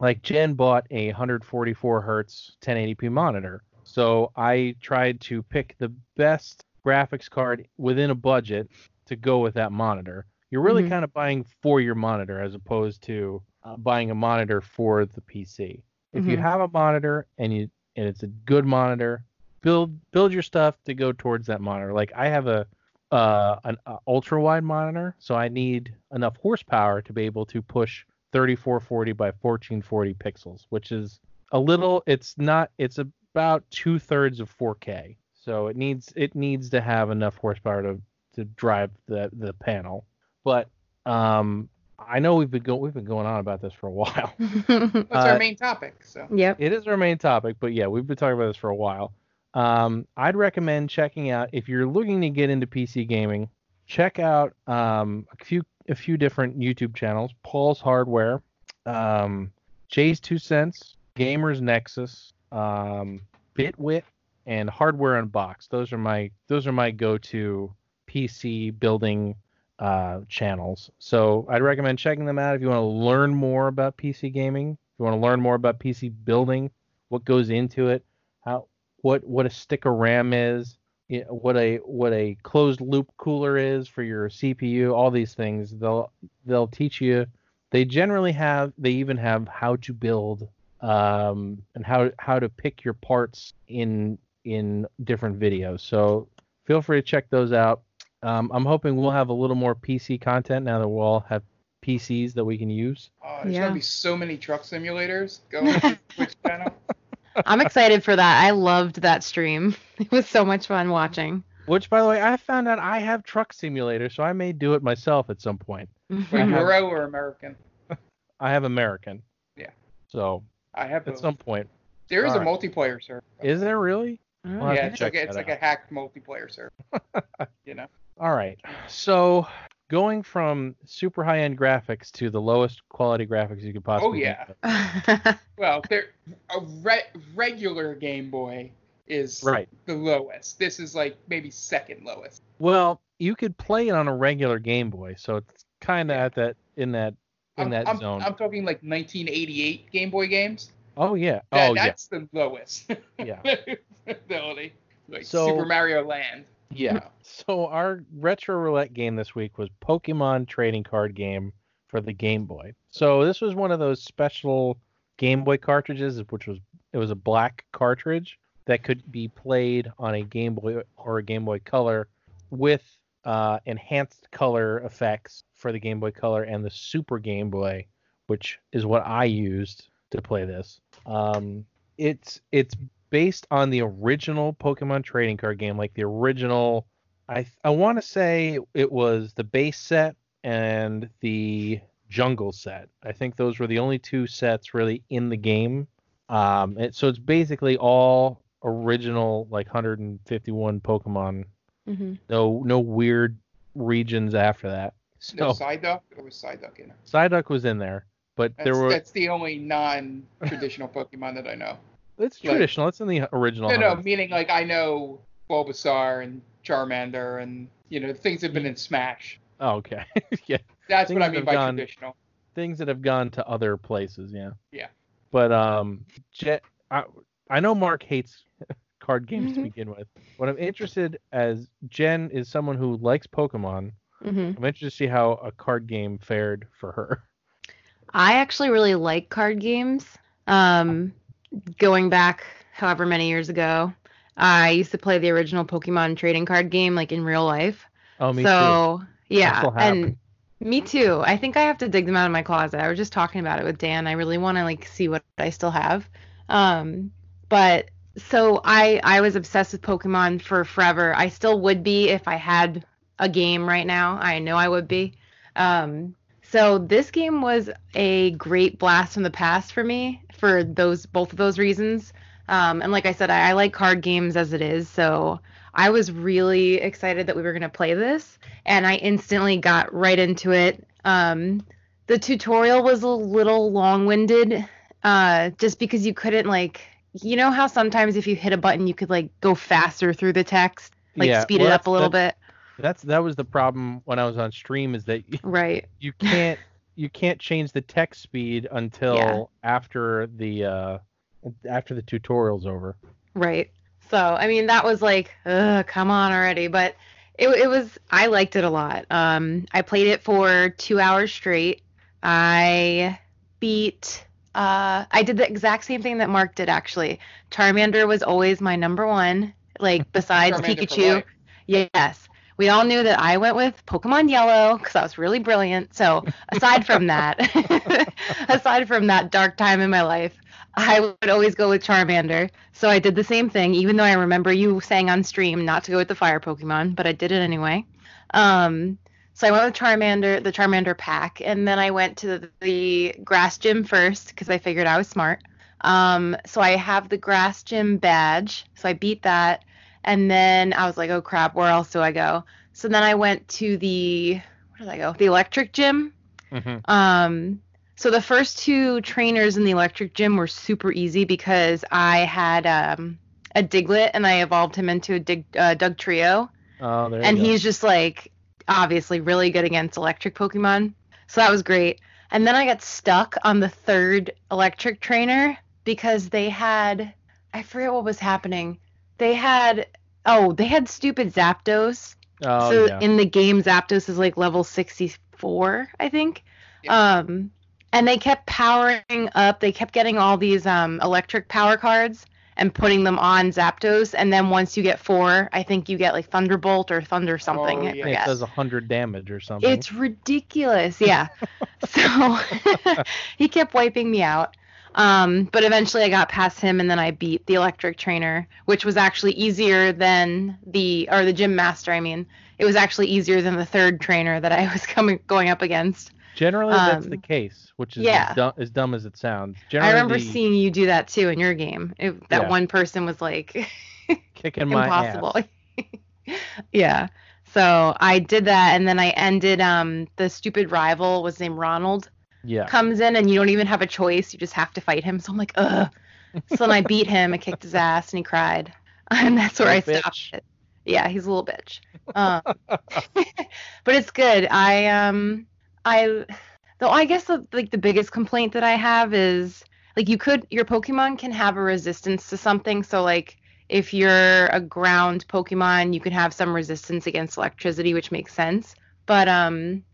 like Jen bought a 144 hertz 1080p monitor. So I tried to pick the best graphics card within a budget to go with that monitor. You're really Mhm. kind of buying for your monitor as opposed to uh, buying a monitor for the PC. If you Mhm. have a monitor and you and it's a good monitor, build build your stuff to go towards that monitor. Like I have a uh, an uh, ultra wide monitor, so I need enough horsepower to be able to push 3440 by 1440 pixels, which is a little. It's not. It's about two thirds of 4K, so it needs it needs to have enough horsepower to to drive the the panel. But um, I know we've been go, we've been going on about this for a while. That's Uh, our main topic. So yeah, It is our main topic, but yeah, we've been talking about this for a while. Um, I'd recommend checking out if you're looking to get into PC gaming. Check out um, a few a few different YouTube channels: Paul's Hardware, um, JayzTwoCents, Gamers Nexus, um, Bitwit, and Hardware Unboxed. Those are my those are my go-to PC building uh, channels. So I'd recommend checking them out if you want to learn more about PC gaming. If you want to learn more about PC building, what goes into it, how what what a stick of RAM is, what a what a closed loop cooler is for your CPU, all these things. They'll they'll teach you. They generally have they even have how to build um, and how how to pick your parts in in different videos. So feel free to check those out. Um, I'm hoping we'll have a little more PC content now that we'll all have PCs that we can use. Oh, there's Yeah. gonna be so many truck simulators going Twitch channel. I'm excited for that. I loved that stream. It was so much fun watching. Which, by the way, I found out I have Truck Simulator, so I may do it myself at some point. Wait, I have- Euro or American? I have American. Yeah. So I have at both. some point, There is a Alright. multiplayer server. is there really? Oh, Well, yeah, it's like a, it's like a hacked multiplayer server. you know. All right. So going from super high end graphics to the lowest quality graphics you could oh, possibly. Oh yeah. get. Well, there a re- regular Game Boy is Right. the lowest. This is like maybe second lowest. Well, you could play it on a regular Game Boy, so it's kind of Yeah. at that in that in I'm, that I'm, zone. I'm talking like 1988 Game Boy games. oh yeah. That, oh yeah. that's the lowest Yeah. ability. Like So- Super Mario Land. Yeah. So our retro roulette game this week was Pokemon trading card game for the Game Boy. So this was one of those special Game Boy cartridges, which was it was a black cartridge that could be played on a Game Boy or a Game Boy Color with uh, enhanced color effects for the Game Boy Color and the Super Game Boy, which is what I used to play this. Um, it's it's based on the original Pokemon trading card game, like the original. I I want to say it was the base set and the jungle set. I think those were the only two sets really in the game. Um, and so it's basically all original, like 151 Pokemon. Mhm. No no weird regions after that. No So Psyduck. There was Psyduck in it. Psyduck was in there, but That's, there were. that's the only non-traditional Pokemon that I know. It's like- traditional. It's in the original. No, no, 100. meaning like I know Bulbasaur and Charmander and you know things have been in Smash. Oh, okay. yeah. That's Things what I that mean have by gone- traditional. things that have gone to other places. Yeah. Yeah. But um, Jet, I, I know Mark hates card games to Mhm. begin with. What I'm interested as Jen is someone who likes Pokemon. Mhm. I'm interested to see how a card game fared for her. I actually really like card games. Um, going back however many years ago, I used to play the original Pokemon trading card game like in real life. Oh, me too. so yeah, and me too. I think I have to dig them out of my closet. I was just talking about it with Dan. I really want to like see what I still have. Um, but so I I was obsessed with Pokemon for forever. I still would be if I had a game right now. I know I would be. Um, so this game was a great blast from the past for me for those both of those reasons. Um, and like I said, I, I like card games as it is, so I was really excited that we were gonna play this, and I instantly got right into it. Um, the tutorial was a little long-winded, uh, just because you couldn't like, you know how sometimes if you hit a button you could like go faster through the text, like Yeah, speed well, it up a little bit, That's that was the problem when I was on stream is that right? you can't you can't change the text speed until Yeah. after the uh after the tutorial's over. Right. So, I mean, that was like, ugh, come on already. But it, it was, I liked it a lot. Um, I played it for two hours straight. I beat, uh, I did the exact same thing that Mark did actually. Charmander was always my number one, like besides Pikachu. Yes. We all knew that I went with Pokemon Yellow because I was really brilliant. So aside from that, aside from that dark time in my life, I would always go with Charmander. So I did the same thing, even though I remember you saying on stream not to go with the fire Pokemon, but I did it anyway. Um, so I went with Charmander, the Charmander pack, and then I went to the, the grass gym first because I figured I was smart. Um, so I have the grass gym badge, so I beat that, and then I was like, oh crap, where else do I go? So then I went to the where did I go? The electric gym. Mm-hmm. Um, so the first two trainers in the electric gym were super easy because I had um, a Diglett and I evolved him into a Dig, uh, Dugtrio, Oh, there and you go. he's just like obviously really good against electric Pokemon. So that was great. And then I got stuck on the third electric trainer because they had I forget what was happening. They had oh they had stupid Zapdos Oh, so yeah. in the game, Zapdos is like level 64, I think. Yeah. Um, and they kept powering up. They kept getting all these um, electric power cards, and putting them on Zapdos. And then once you get four, I think you get like Thunderbolt or Thunder something. Oh, yeah. Yeah, forget. it does 100 damage or something. It's ridiculous. Yeah. so he kept wiping me out. Um, but eventually I got past him and then I beat the electric trainer, which was actually easier than the or the gym master, I mean. It was actually easier than the third trainer that I was coming going up against. Generally, that's the um, case, which is yeah. as, dumb, as dumb as it sounds. I remember the seeing you do that too in your game. It, that Yeah. one person was like kicking my impossible. yeah. So I did that and then I ended um the stupid rival was named Ronald. Yeah. comes in and you don't even have a choice. You just have to fight him. So I'm like, ugh. So then I beat him I kicked his ass and he cried. And that's where I stopped bitch. it. Yeah, he's a little bitch. Um, but it's good. I um I though I guess the, like the biggest complaint that I have is like you could your Pokemon can have a resistance to something. So like if you're a ground Pokemon, you can have some resistance against electricity, which makes sense. But um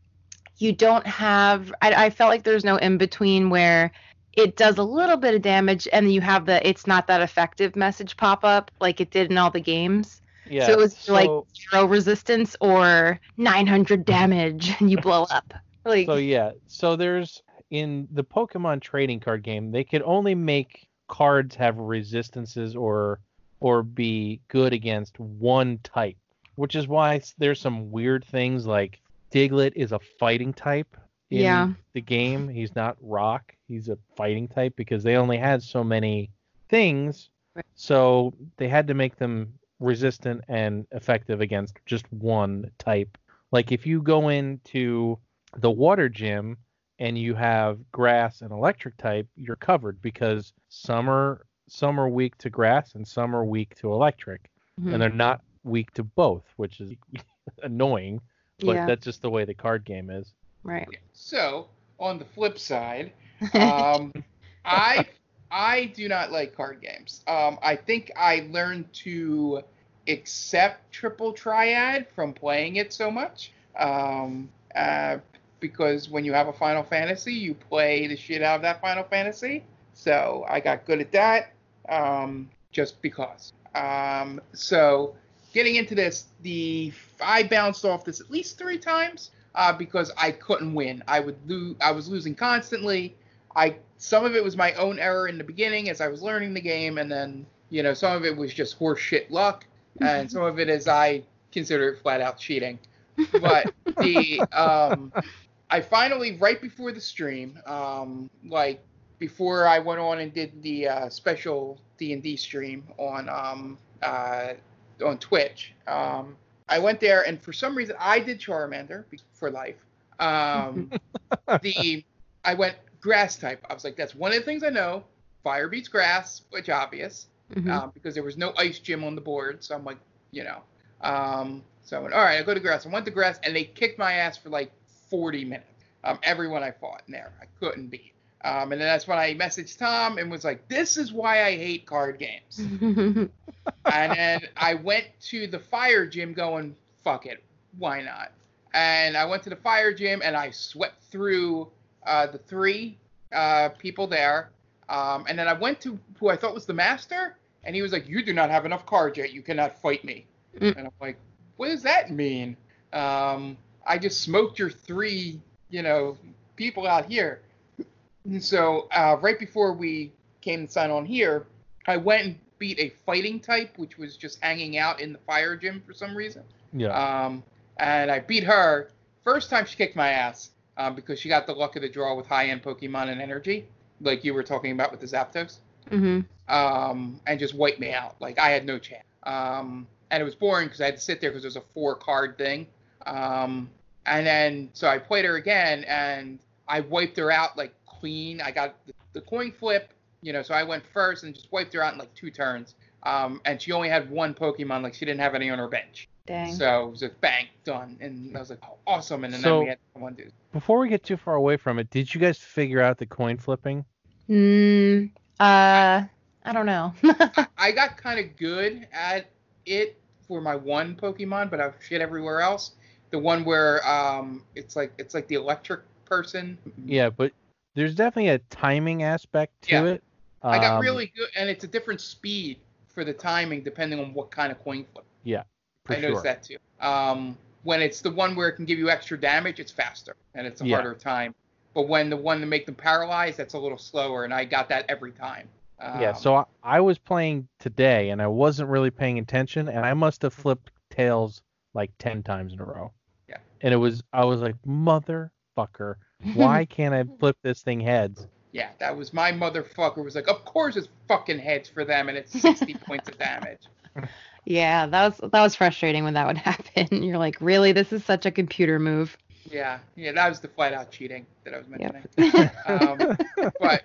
you don't have I, I felt like there's no in between where it does a little bit of damage and you have the it's not that effective message pop up like it did in all the games. Yeah. so it was like so- zero resistance or 900 damage and you blow up. Like So yeah, so there's in the Pokemon trading card game, they could only make cards have resistances or or be good against one type, which is why there's some weird things like Diglett is a fighting type in Yeah. the game. He's not rock, he's a fighting type because they only had so many things. Right. So they had to make them resistant and effective against just one type. Like if you go into the water gym and you have grass and electric type, you're covered because some are some are weak to grass and some are weak to electric, mhm, and they're not weak to both, which is annoying. But yeah, that's just the way the card game is. right. So on the flip side, um, I I do not like card games. Um, I think I learned to accept Triple Triad from playing it so much. Um, uh, because when you have a Final Fantasy, you play the shit out of that Final Fantasy. So I got good at that. Um, just because. Um, so getting into this, the I bounced off this at least three times uh, because I couldn't win. I would lose. I was losing constantly. I some of it was my own error in the beginning as I was learning the game, and then you know some of it was just horseshit luck, and some of it is I consider it flat out cheating. But the um, I finally right before the stream, um, like before I went on and did the uh, special D and D stream on um, uh, on Twitch. Um, I went there, and for some reason, I did Charmander be- for life. Um, the I went grass type. I was like, that's one of the things I know. Fire beats grass, which obvious, Mhm. um, because there was no ice gym on the board. So I'm like, you know. Um, so I went, all right, I go to grass. I went to grass, and they kicked my ass for like 40 minutes. Um, everyone I fought in there, I couldn't beat. Um, and then that's when I messaged Tom and was like, this is why I hate card games and then I went to the fire gym going, fuck it, why not? And I went to the fire gym and I swept through uh, the three uh, people there. Um, and then I went to who I thought was the master, and he was like, You do not have enough cards yet. You cannot fight me. Mm. And I'm like, What does that mean? Um, I just smoked your three, you know, people out here. And so uh, right before we came to sign on here, I went and beat a fighting type, which was just hanging out in the fire gym for some reason. Yeah. Um, and I beat her. First time she kicked my ass um, because she got the luck of the draw with high end Pokemon and energy, like you were talking about with the Zapdos, Mm-hmm. um, and just wiped me out. Like I had no chance. Um, and it was boring because I had to sit there because it was a four card thing. Um, and then so I played her again and I wiped her out like clean. I got the, the coin flip, you know, so I went first and just wiped her out in like two turns. Um, and she only had one Pokemon, like she didn't have any on her bench. Dang. So it was just bang, done. And I was like, oh, awesome. And then, So- then we had someone do. Before we get too far away from it, did you guys figure out the coin flipping? Mm, uh, I don't know. I, I got kind of good at it for my one Pokemon, but I've shit everywhere else. The one where um, it's like it's like the electric person. Yeah, but there's definitely a timing aspect to Yeah. it. I got Um, really good, and it's a different speed for the timing depending on what kind of coin flip. for I noticed sure. that too. Um, when it's the one where it can give you extra damage, it's faster and it's a Yeah. harder time. But when the one to make them paralyzed, that's a little slower, and I got that every time. Um, yeah, so I, I was playing today and I wasn't really paying attention and I must have flipped tails like 10 times in a row. Yeah. And it was I was like, "Motherfucker, why can't I flip this thing heads?" yeah, that was my motherfucker was like, of course it's fucking heads for them, and it's 60 points of damage. Yeah, that was that was frustrating when that would happen. You're like, really? This is such a computer move. Yeah, yeah, that was the flat out cheating that I was mentioning. Yep. um, but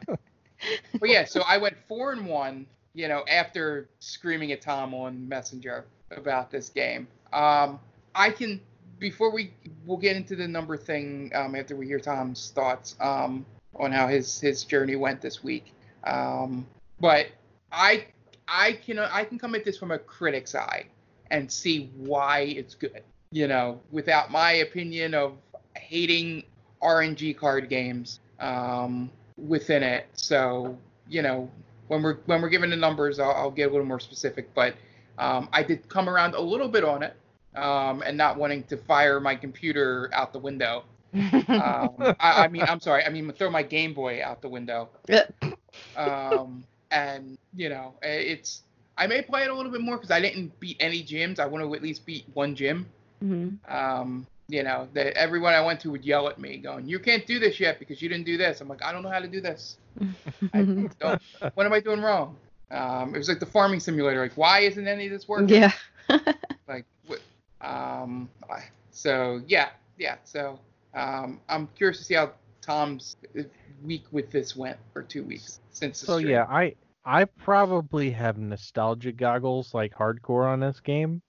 but yeah, so I went four and one. You know, after screaming at Tom on Messenger about this game. Um, I can before we we'll get into the number thing um, after we hear Tom's thoughts um, on how his his journey went this week. Um, but I I can I can come at this from a critic's eye and see why it's good. You know, without my opinion of hating RNG card games um, within it. So you know, when we're when we're given the numbers, I'll, I'll get a little more specific. But um, I did come around a little bit on it, um, and not wanting to fire my computer out the window. Um, I, I mean, I'm sorry. I mean, throw my Game Boy out the window. Um, and you know, it's I may play it a little bit more because I didn't beat any gyms. I want to at least beat one gym. Mhm. Um, you know, that everyone I went to would yell at me, going, "You can't do this yet because you didn't do this." I'm like, I don't know how to do this. I don't. What am I doing wrong? Um, it was like the farming simulator. Like, why isn't any of this working? yeah. Like, what? Um, I- so yeah, yeah. So um, I'm curious to see how Tom's week with this went for two weeks since. So stream. yeah, I I probably have nostalgia goggles like hardcore on this game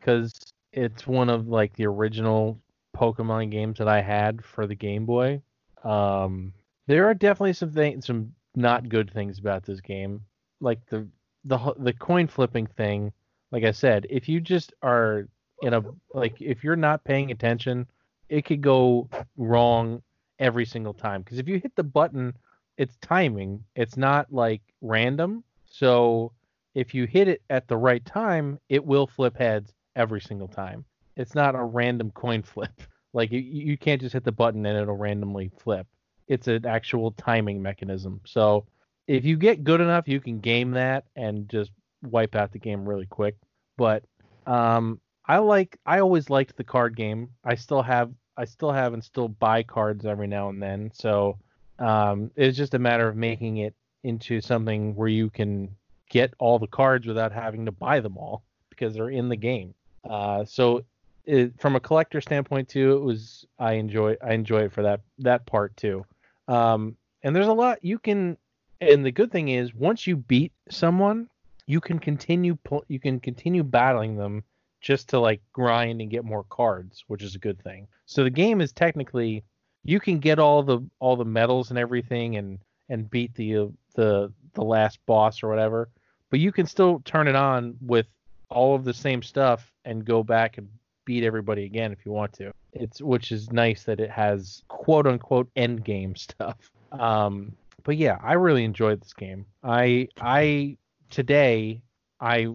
because it's one of like the original Pokemon games that I had for the Game Boy. Um, there are definitely some things, some not good things about this game, like the the the coin flipping thing. Like I said, if you just are in a like if you're not paying attention, it could go wrong every single time. Because if you hit the button, it's timing. It's not like random. So if you hit it at the right time, it will flip heads every single time. It's not a random coin flip. Like you, you can't just hit the button and it'll randomly flip. It's an actual timing mechanism. So if you get good enough, you can game that and just wipe out the game really quick. But um, I like I always liked the card game. I still have I still have and still buy cards every now and then. So um, it's just a matter of making it into something where you can get all the cards without having to buy them all because they're in the game. Uh, so it, from a collector standpoint too, it was I enjoy I enjoy it for that that part too. Um, and there's a lot you can. And the good thing is, once you beat someone, you can continue you can continue battling them just to like grind and get more cards, which is a good thing. So the game is technically you can get all the all the medals and everything and and beat the uh, the the last boss or whatever, but you can still turn it on with all of the same stuff and go back and beat everybody again if you want to. It's which is nice that it has quote unquote end game stuff. Um, but yeah, I really enjoyed this game. I I today I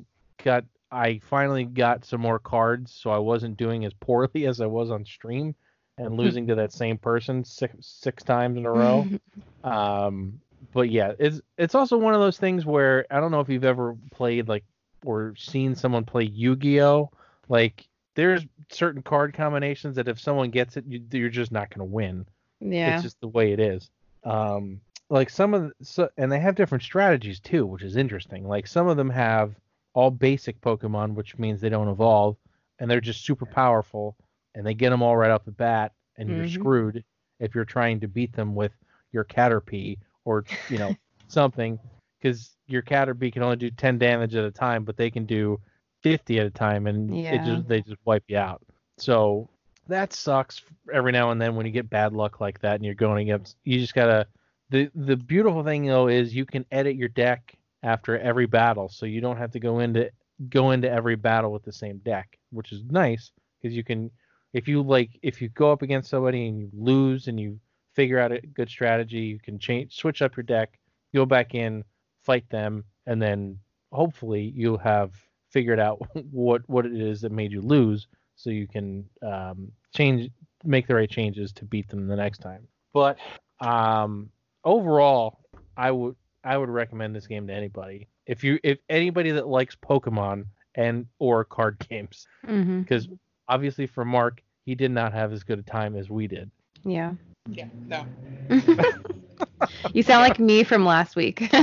got I finally got some more cards, so I wasn't doing as poorly as I was on stream and losing to that same person six six times in a row. um, but yeah, it's it's also one of those things where I don't know if you've ever played like or seen someone play Yu-Gi-Oh. Like there's certain card combinations that if someone gets it, you, you're just not going to win. yeah. It's just the way it is. Um, like some of the, so, and they have different strategies too, which is interesting. Like some of them have all basic Pokemon, which means they don't evolve, and they're just super powerful, and they get them all right off the bat, and you're Mhm. screwed if you're trying to beat them with your Caterpie or you know something, because your Caterpie can only do 10 damage at a time, but they can do 50 at a time, and it Yeah. just they just wipe you out. So that sucks every now and then when you get bad luck like that and you're going against you just gotta the the beautiful thing though is you can edit your deck after every battle so you don't have to go into go into every battle with the same deck which is nice because you can if you like if you go up against somebody and you lose and you figure out a good strategy you can change switch up your deck go back in fight them, and then hopefully you'll have figured out what what it is that made you lose, so you can um, change, make the right changes to beat them the next time. But um, overall, I would I would recommend this game to anybody. If you if anybody that likes Pokemon and or card games, because obviously for Mark, he did not have as good a time as we did. Yeah. Yeah, no. you sound like me from last week.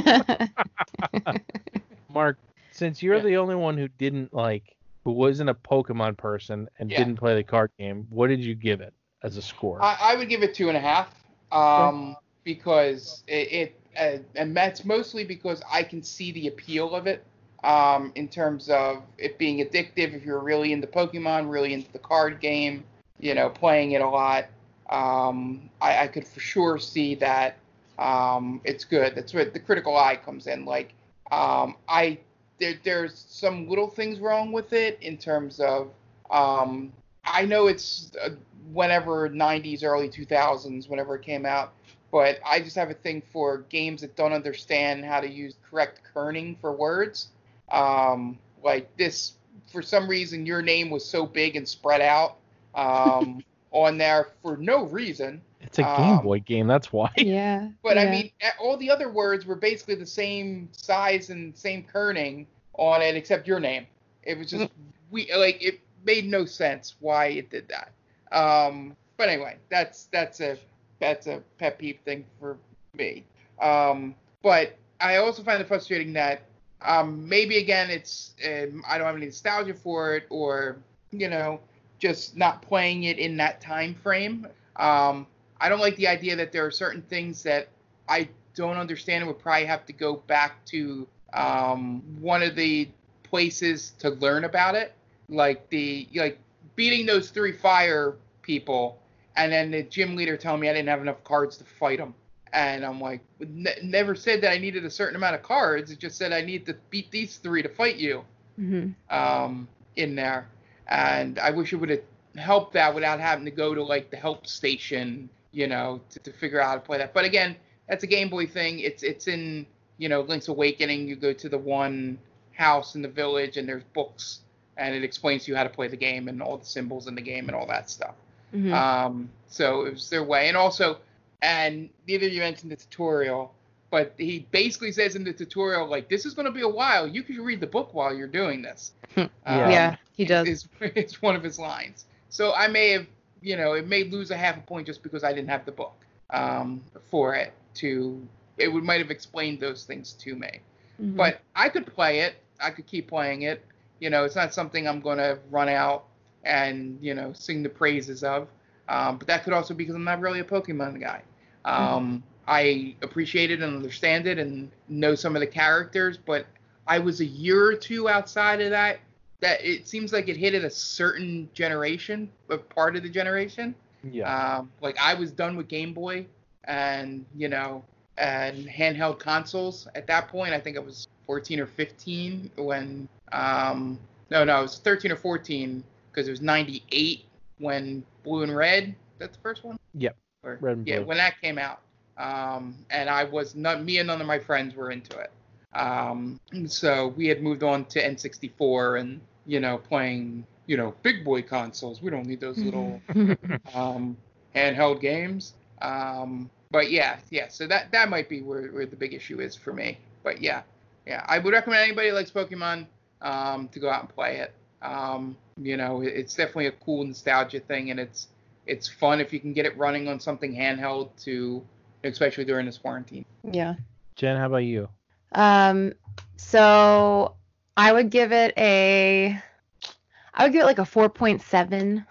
Mark, since you're Yeah. the only one who didn't like, who wasn't a Pokemon person and Yeah. didn't play the card game, what did you give it as a score? I, I would give it two and a half. Um, because it, it uh, and that's mostly because I can see the appeal of it. Um, in terms of it being addictive, if you're really into Pokemon, really into the card game, you know, playing it a lot, um, I, I could for sure see that um, it's good. That's where the critical eye comes in. Like, um, I there, there's some little things wrong with it in terms of um, I know it's uh, whenever 90s, early 2000s, whenever it came out, but I just have a thing for games that don't understand how to use correct kerning for words. Um, like this, for some reason, your name was so big and spread out um, on there for no reason. it's a Game um, Boy game, that's why. yeah. But I mean, all the other words were basically the same size and same kerning on it, except your name. It was just we like it made no sense why it did that. Um, but anyway, that's that's a that's a pet peeve thing for me. Um, but I also find it frustrating that um, maybe again it's um, I don't have any nostalgia for it, or you know, just not playing it in that time frame. Um, I don't like the idea that there are certain things that I don't understand and would probably have to go back to um, one of the places to learn about it, like the like beating those three fire people, and then the gym leader telling me I didn't have enough cards to fight him. and I'm like, ne- never said that I needed a certain amount of cards. It just said I need to beat these three to fight you hmm um, in there, and I wish it would have helped that without having to go to like the help station, you know, to, to figure out how to play that. But again, that's a Game Boy thing. It's it's in you know Link's Awakening. You go to the one house in the village, and there's books, and it explains to you how to play the game and all the symbols in the game and all that stuff. Hmm Um, so it was their way, and also, and neither of you mentioned the tutorial, but he basically says in the tutorial like, "This is going to be a while. You can read the book while you're doing this." Yeah. Um, yeah, he does. Is it's one of his lines. So I may have, you know, it may lose a half a point just because I didn't have the book um, for it to. It would might have explained those things to me. Mhm. But I could play it. I could keep playing it. You know, it's not something I'm going to run out and you know sing the praises of. Um, but that could also be because I'm not really a Pokemon guy. Um, I appreciate it and understand it and know some of the characters, but I was a year or two outside of that. That it seems like it hit at a certain generation, a part of the generation. Yeah. Um, like I was done with Game Boy and you know and handheld consoles at that point. I think I was 14 or 15 when um, no no I was 13 or 14 because it was 98 when Blue and Red. That's the first one. Yep. Or, Red and yeah, Blue. when that came out. Um, and I was not me and none of my friends were into it. Um, so we had moved on to N64 and you know playing you know big boy consoles. We don't need those little um, handheld games. Um, but yeah, yeah. So that that might be where, where the big issue is for me. But yeah, yeah. I would recommend anybody who likes Pokemon um, to go out and play it. Um, you know, it's definitely a cool nostalgia thing, and it's it's fun if you can get it running on something handheld to, especially during this quarantine. yeah. Jen, how about you? Um, so I would give it a, I would give it like a 4.7,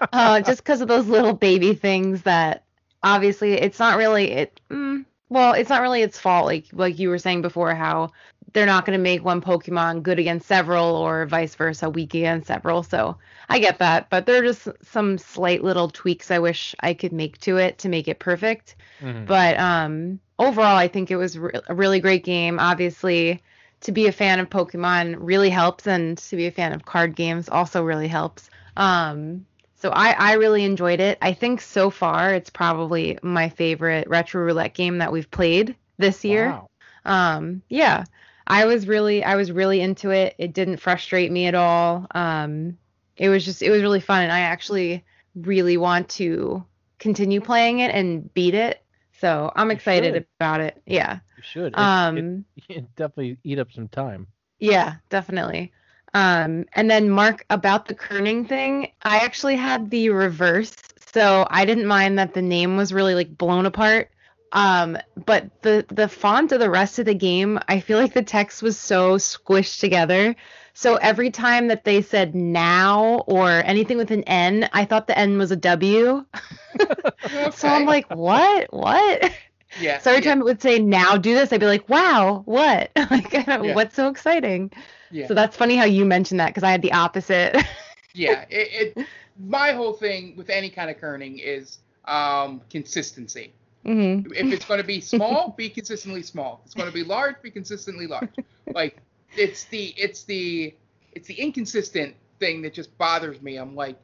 uh, just because of those little baby things that obviously it's not really it. Mm, well, it's not really its fault. Like like you were saying before, how they're not going to make one Pokemon good against several, or vice versa, weak against several. So I get that, but there are just some slight little tweaks I wish I could make to it to make it perfect. Mhm. But um, overall, I think it was re- a really great game. Obviously, to be a fan of Pokemon really helps, and to be a fan of card games also really helps. Um, so I, I really enjoyed it. I think so far it's probably my favorite retro roulette game that we've played this year. Wow. Um, yeah, I was really I was really into it. It didn't frustrate me at all. Um, it was just it was really fun, and I actually really want to continue playing it and beat it. So I'm excited about it. Yeah. You should. It, Um. it, it definitely eat up some time. Yeah, definitely. Um, and then Mark about the kerning thing, I actually had the reverse, so I didn't mind that the name was really like blown apart. Um, but the the font of the rest of the game, I feel like the text was so squished together. So every time that they said now or anything with an N, I thought the N was a W. So I'm like, what? What? yeah. So every yeah, time it would say now do this, I'd be like, wow, what? like, Yeah. what's so exciting? yeah. So that's funny how you mentioned that because I had the opposite. yeah, it, it my whole thing with any kind of kerning is um, consistency. Hmm If it's going to be small, be consistently small. If it's going to be large, be consistently large. Like it's the it's the it's the inconsistent thing that just bothers me. I'm like,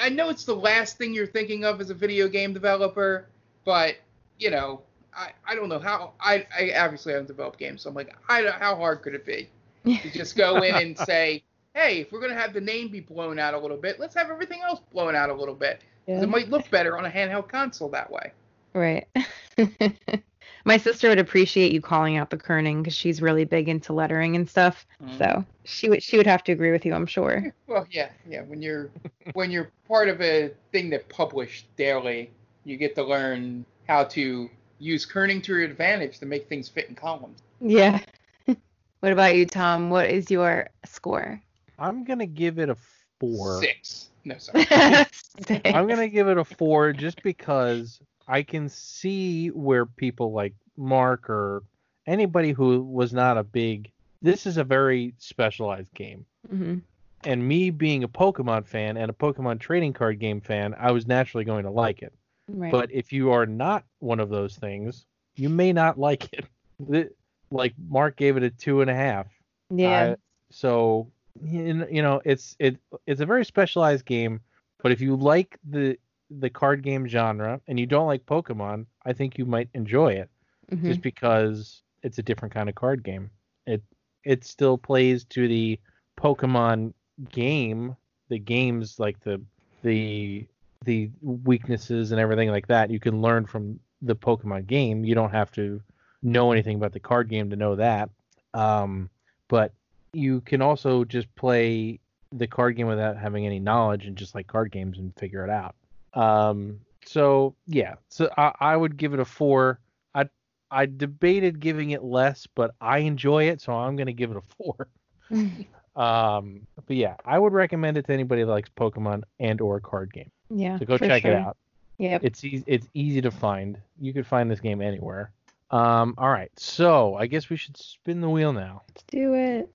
I know it's the last thing you're thinking of as a video game developer, but you know, I, I don't know how I, I obviously haven't developed games, so I'm like, I don't- how hard could it be to just go in and say, hey, if we're gonna have the name be blown out a little bit, let's have everything else blown out a little bit. 'Cause It might look better on a handheld console that way. Right. My sister would appreciate you calling out the kerning because she's really big into lettering and stuff. Mhm. So she would she would have to agree with you, I'm sure. Well, yeah, yeah. When you're when you're part of a thing that published daily, you get to learn how to use kerning to your advantage to make things fit in columns. Yeah. what about you, Tom? What is your score? I'm gonna give it a four. Six. No, sorry. I'm gonna give it a four just because I can see where people like Mark or anybody who was not a big. This is a very specialized game, hmm and me being a Pokemon fan and a Pokemon trading card game fan, I was naturally going to like it. Right. But if you are not one of those things, you may not like it. Like Mark gave it a two and a half. yeah. I- so you you know it's it it's a very specialized game, but if you like the the card game genre and you don't like Pokemon, I think you might enjoy it Mhm. just because it's a different kind of card game. It it still plays to the Pokemon game, the games like the the the weaknesses and everything like that. You can learn from the Pokemon game. You don't have to know anything about the card game to know that. Um, but you can also just play the card game without having any knowledge and just like card games and figure it out. Um, so yeah, so I, I would give it a four. I I debated giving it less, but I enjoy it, so I'm gonna give it a four. Um, but yeah, I would recommend it to anybody that likes Pokemon and or card game. yeah. So go check sure. it out. Yeah. It's easy. It's easy to find. You could find this game anywhere. Um, all right, so I guess we should spin the wheel now. Let's do it.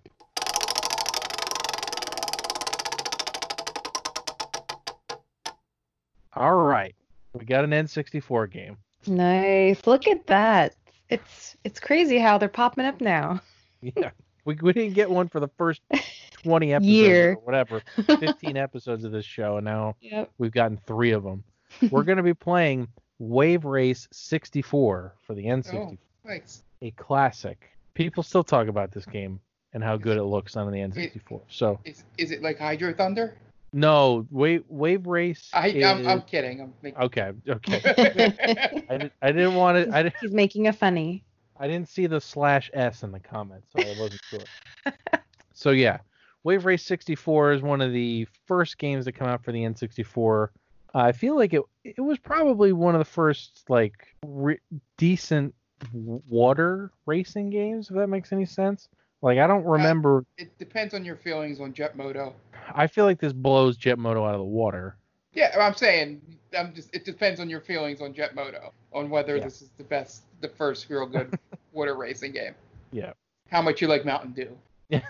All right, we got an N64 game. Nice. Look at that. It's it's crazy how they're popping up now. Yeah, we we didn't get one for the first 20 episodes Year. or whatever, 15 episodes of this show, and now Yep. we've gotten three of them. We're going to be playing Wave Race 64 for the N64, Thanks. a classic. People still talk about this game and how good it looks on the N64. So Is is it like Hydro Thunder? No, Wave Wave Race. I I'm, I'm kidding. I'm making... Okay, okay. I, did, I didn't want to. I didn't. He's making a funny. I didn't see the slash s in the comments, so I wasn't sure. so yeah, Wave Race 64 is one of the first games that come out for the N64. I feel like it it was probably one of the first like re- decent water racing games, if that makes any sense. Like I don't remember. it depends on your feelings on Jet Moto. I feel like this blows Jet Moto out of the water. Yeah, I'm saying I'm just it depends on your feelings on Jet Moto on whether Yeah. this is the best, the first real good water racing game. Yeah. How much you like Mountain Dew? Yeah.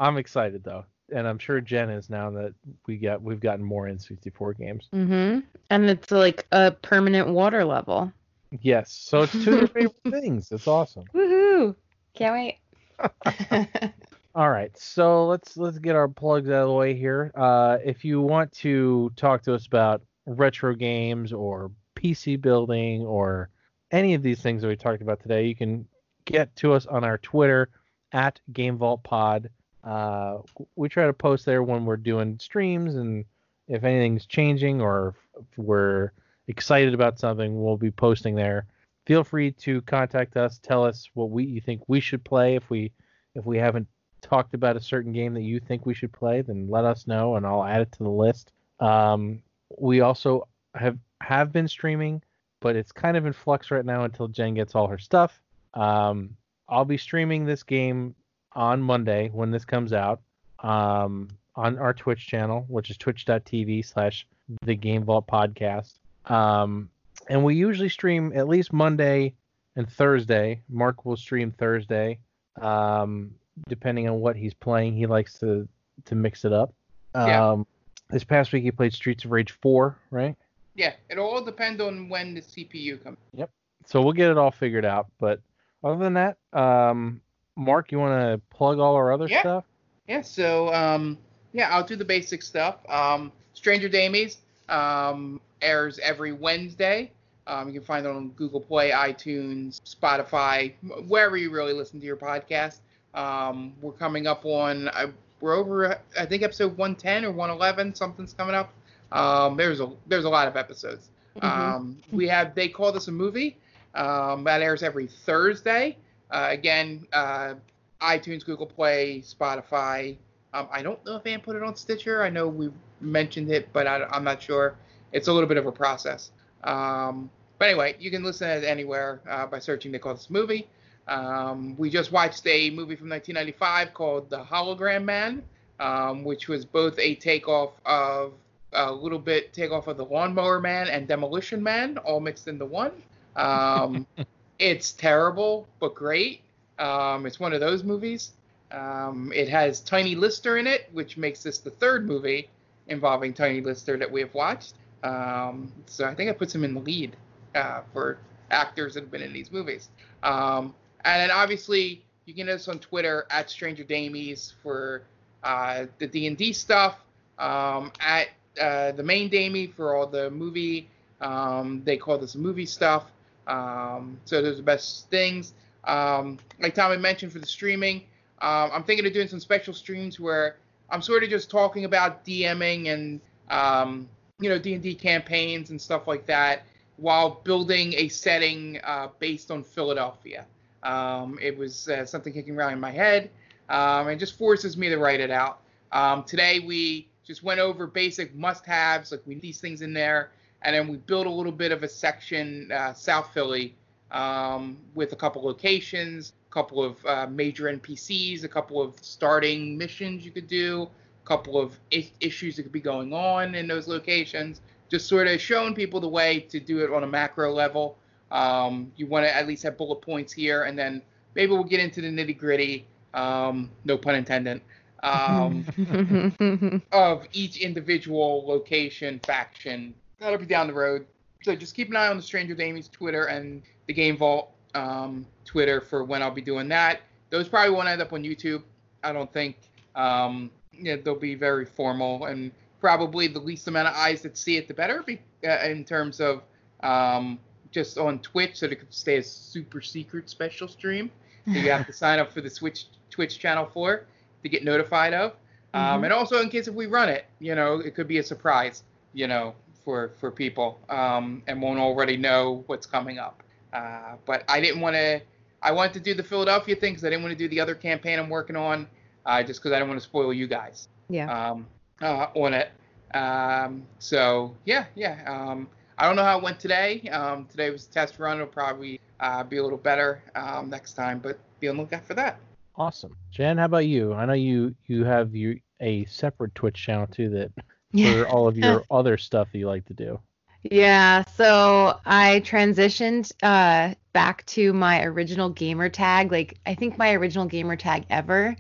I'm excited though, and I'm sure Jen is now that we got we've gotten more N64 games. Mm-hmm. And it's like a permanent water level. Yes, so it's two of your favorite things. It's awesome. Woohoo! Can't wait. All right, so let's let's get our plugs out of the way here. Uh, if you want to talk to us about retro games or PC building or any of these things that we talked about today, you can get to us on our Twitter at Game Vault Pod. Uh, we try to post there when we're doing streams and if anything's changing or if we're excited about something, we'll be posting there. Feel free to contact us. Tell us what we you think we should play. If we if we haven't talked about a certain game that you think we should play, then let us know and I'll add it to the list. Um, we also have have been streaming, but it's kind of in flux right now until Jen gets all her stuff. Um, I'll be streaming this game on Monday when this comes out um, on our Twitch channel, which is twitch.tv slash the Game Vault Podcast. Um, and we usually stream at least Monday and Thursday. Mark will stream Thursday, um, depending on what he's playing. He likes to to mix it up. Yeah. Um, this past week he played Streets of Rage 4, right? Yeah, it'll all depends on when the CPU comes. Yep. So we'll get it all figured out. But other than that, um, Mark, you want to plug all our other Yeah. stuff? Yeah, so um, yeah, I'll do the basic stuff. Um, Stranger Damies um, airs every Wednesday. Um, you can find it on Google Play, iTunes, Spotify, wherever you really listen to your podcast. Um, we're coming up on uh, we're over I think episode 110 or 111. Something's coming up. Um, there's a there's a lot of episodes. Mhm. Um, we have they call this a movie. Um, that airs every Thursday. Uh, again, uh, iTunes, Google Play, Spotify. Um, I don't know if Ann put it on Stitcher. I know we mentioned it, but I, am not sure. It's a little bit of a process. Um, but anyway, you can listen to it anywhere uh, by searching They Call This Movie. Um, we just watched a movie from 1995 called The Hologram Man, um, which was both a takeoff of a little bit takeoff of The Lawnmower Man and Demolition Man, all mixed into one. Um, it's terrible, but great. Um, it's one of those movies. Um, it has Tiny Lister in it, which makes this the third movie involving Tiny Lister that we have watched. Um, so I think it puts him in the lead uh, for actors that have been in these movies. Um, and then obviously you can get us on Twitter at Stranger Damies for uh, the D and D stuff. Um, at uh, the main Damie for all the movie. Um, they call this movie stuff. Um, so those are the best things. Um, like Tom had mentioned for the streaming, I'm thinking of doing some special streams where I'm sort of just talking about DMing and um, you know D&D campaigns and stuff like that while building a setting uh, based on Philadelphia. Um, it was uh, something kicking around in my head um, and just forces me to write it out. Um, today we just went over basic must-haves, like we need these things in there, and then we built a little bit of a section uh, South Philly um, with a couple locations, a couple of uh, major NPCs, a couple of starting missions you could do, couple of I- issues that could be going on in those locations. Just sort of showing people the way to do it on a macro level. Um, you want to at least have bullet points here, and then maybe we'll get into the nitty gritty. Um, no pun intended. Um, of each individual location faction. That'll be down the road. So just keep an eye on the Stranger Damies Twitter and the Game Vault um, Twitter for when I'll be doing that. Those probably won't end up on YouTube. I don't think. Um, yeah, they'll be very formal and probably the least amount of eyes that see it, the better. Be, uh, in terms of um, just on Twitch, so it could stay a super secret special stream that you have to sign up for the Switch Twitch channel for to get notified of. Um, Mhm. and also in case if we run it, you know, it could be a surprise, you know, for for people um, and won't already know what's coming up. Uh, but I didn't want to. I wanted to do the Philadelphia thing because I didn't want to do the other campaign I'm working on, uh, just because I don't want to spoil you guys yeah. um, uh, on it. Um, so yeah, yeah. Um, I don't know how it went today. Um, today was a test run. It'll probably uh, be a little better um, next time, but be on the lookout for that. Awesome. Jen, how about you? I know you you have you a separate Twitch channel too that for all of your other stuff that you like to do. Yeah, so I transitioned uh, back to my original gamer tag. Like I think my original gamer tag ever.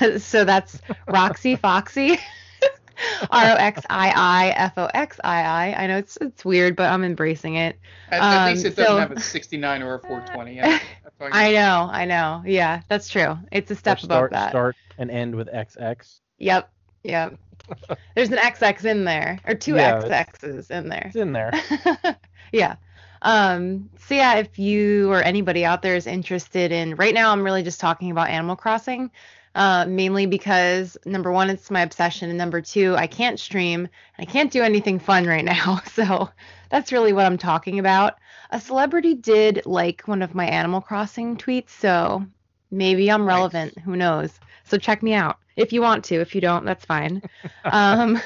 Uh, so that's Roxy Foxy. R O X I I F O X I I. I know it's it's weird, but I'm embracing it. At, at Um, least it doesn't so- have a 69 or a 420. Yeah, that's I know, I know. Yeah, that's true. It's a step Or above start that. start and end with XX. Yep, yep. There's an XX in there, or two Yeah, it's- XXs in there. It's in there. yeah. Um, so yeah, if you or anybody out there is interested in, right now I'm really just talking about Animal Crossing, uh, mainly because number one, it's my obsession, and number two, I can't stream and I can't do anything fun right now. So that's really what I'm talking about. A celebrity did like one of my Animal Crossing tweets, so maybe I'm relevant. Nice. Who knows? So check me out if you want to. If you don't, that's fine. um, uh,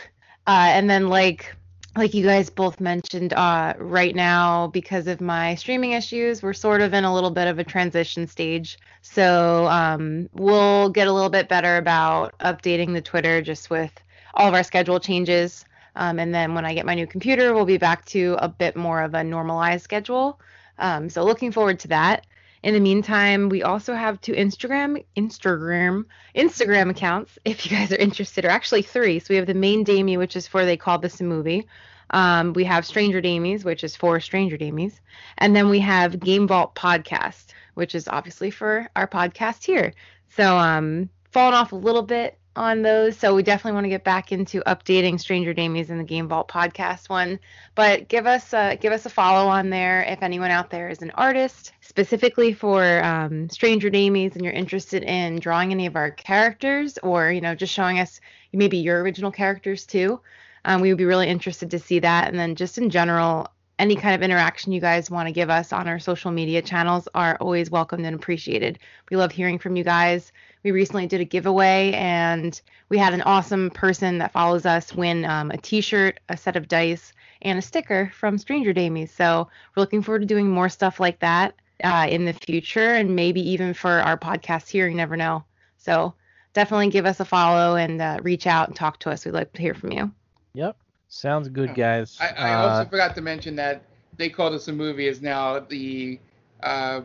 and then like like you guys both mentioned, uh, right now, because of my streaming issues, we're sort of in a little bit of a transition stage. So um, we'll get a little bit better about updating the Twitter just with all of our schedule changes. Um, and then when I get my new computer, we'll be back to a bit more of a normalized schedule. Um, so looking forward to that. In the meantime, we also have two Instagram Instagram Instagram accounts if you guys are interested, or actually three. So we have the main Damie, which is for they call this a movie. Um, we have Stranger Damies, which is for Stranger Damies, and then we have Game Vault Podcast, which is obviously for our podcast here. So um, falling off a little bit on those. So we definitely want to get back into updating Stranger Damies and the Game Vault podcast one. But give us a, give us a follow on there if anyone out there is an artist specifically for um, Stranger Damies and you're interested in drawing any of our characters or you know just showing us maybe your original characters too. Um, we would be really interested to see that. And then just in general, any kind of interaction you guys want to give us on our social media channels are always welcomed and appreciated. We love hearing from you guys we recently did a giveaway and we had an awesome person that follows us win um, a t-shirt a set of dice and a sticker from stranger damies. So we're looking forward to doing more stuff like that uh, in the future and maybe even for our podcast here. You never know. So definitely give us a follow and uh, reach out and talk to us. We'd like to hear from you. Yep. Sounds good guys. I, I uh, also forgot to mention that they called us a movie is now the uh,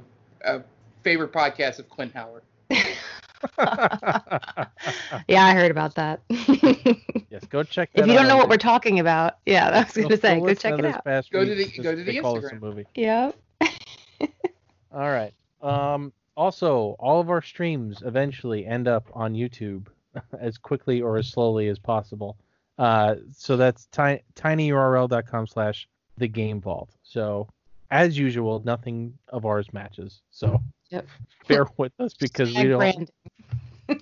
favorite podcast of clint howard yeah, I heard about that. yes, go check that If you don't know what we're talking about, yeah, I was going to say, go check it out. Go to the go to the Instagram. movie. Yep. all right. Um also, all of our streams eventually end up on YouTube as quickly or as slowly as possible. Uh, so that's ti- tinyurl.com slash the game vault. So as usual, nothing of ours matches. So Yep. Bear with us because we don't.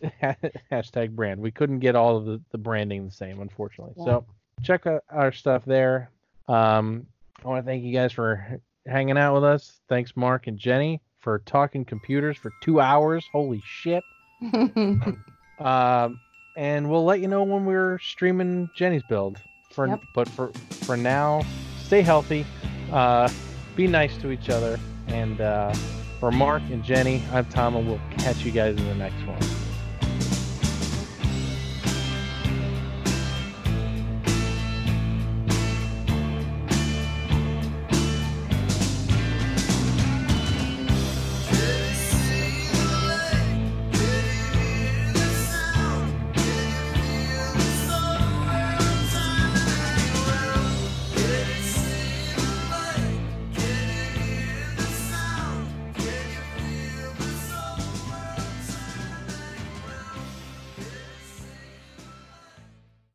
hashtag brand. We couldn't get all of the, the branding the same, unfortunately. Yeah. So check out our stuff there. Um, I want to thank you guys for hanging out with us. Thanks, Mark and Jenny, for talking computers for two hours. Holy shit. um, and we'll let you know when we're streaming Jenny's build. For yep. but for for now, stay healthy. Uh, be nice to each other and. Uh, for Mark and Jenny, I'm Tom, and we'll catch you guys in the next one.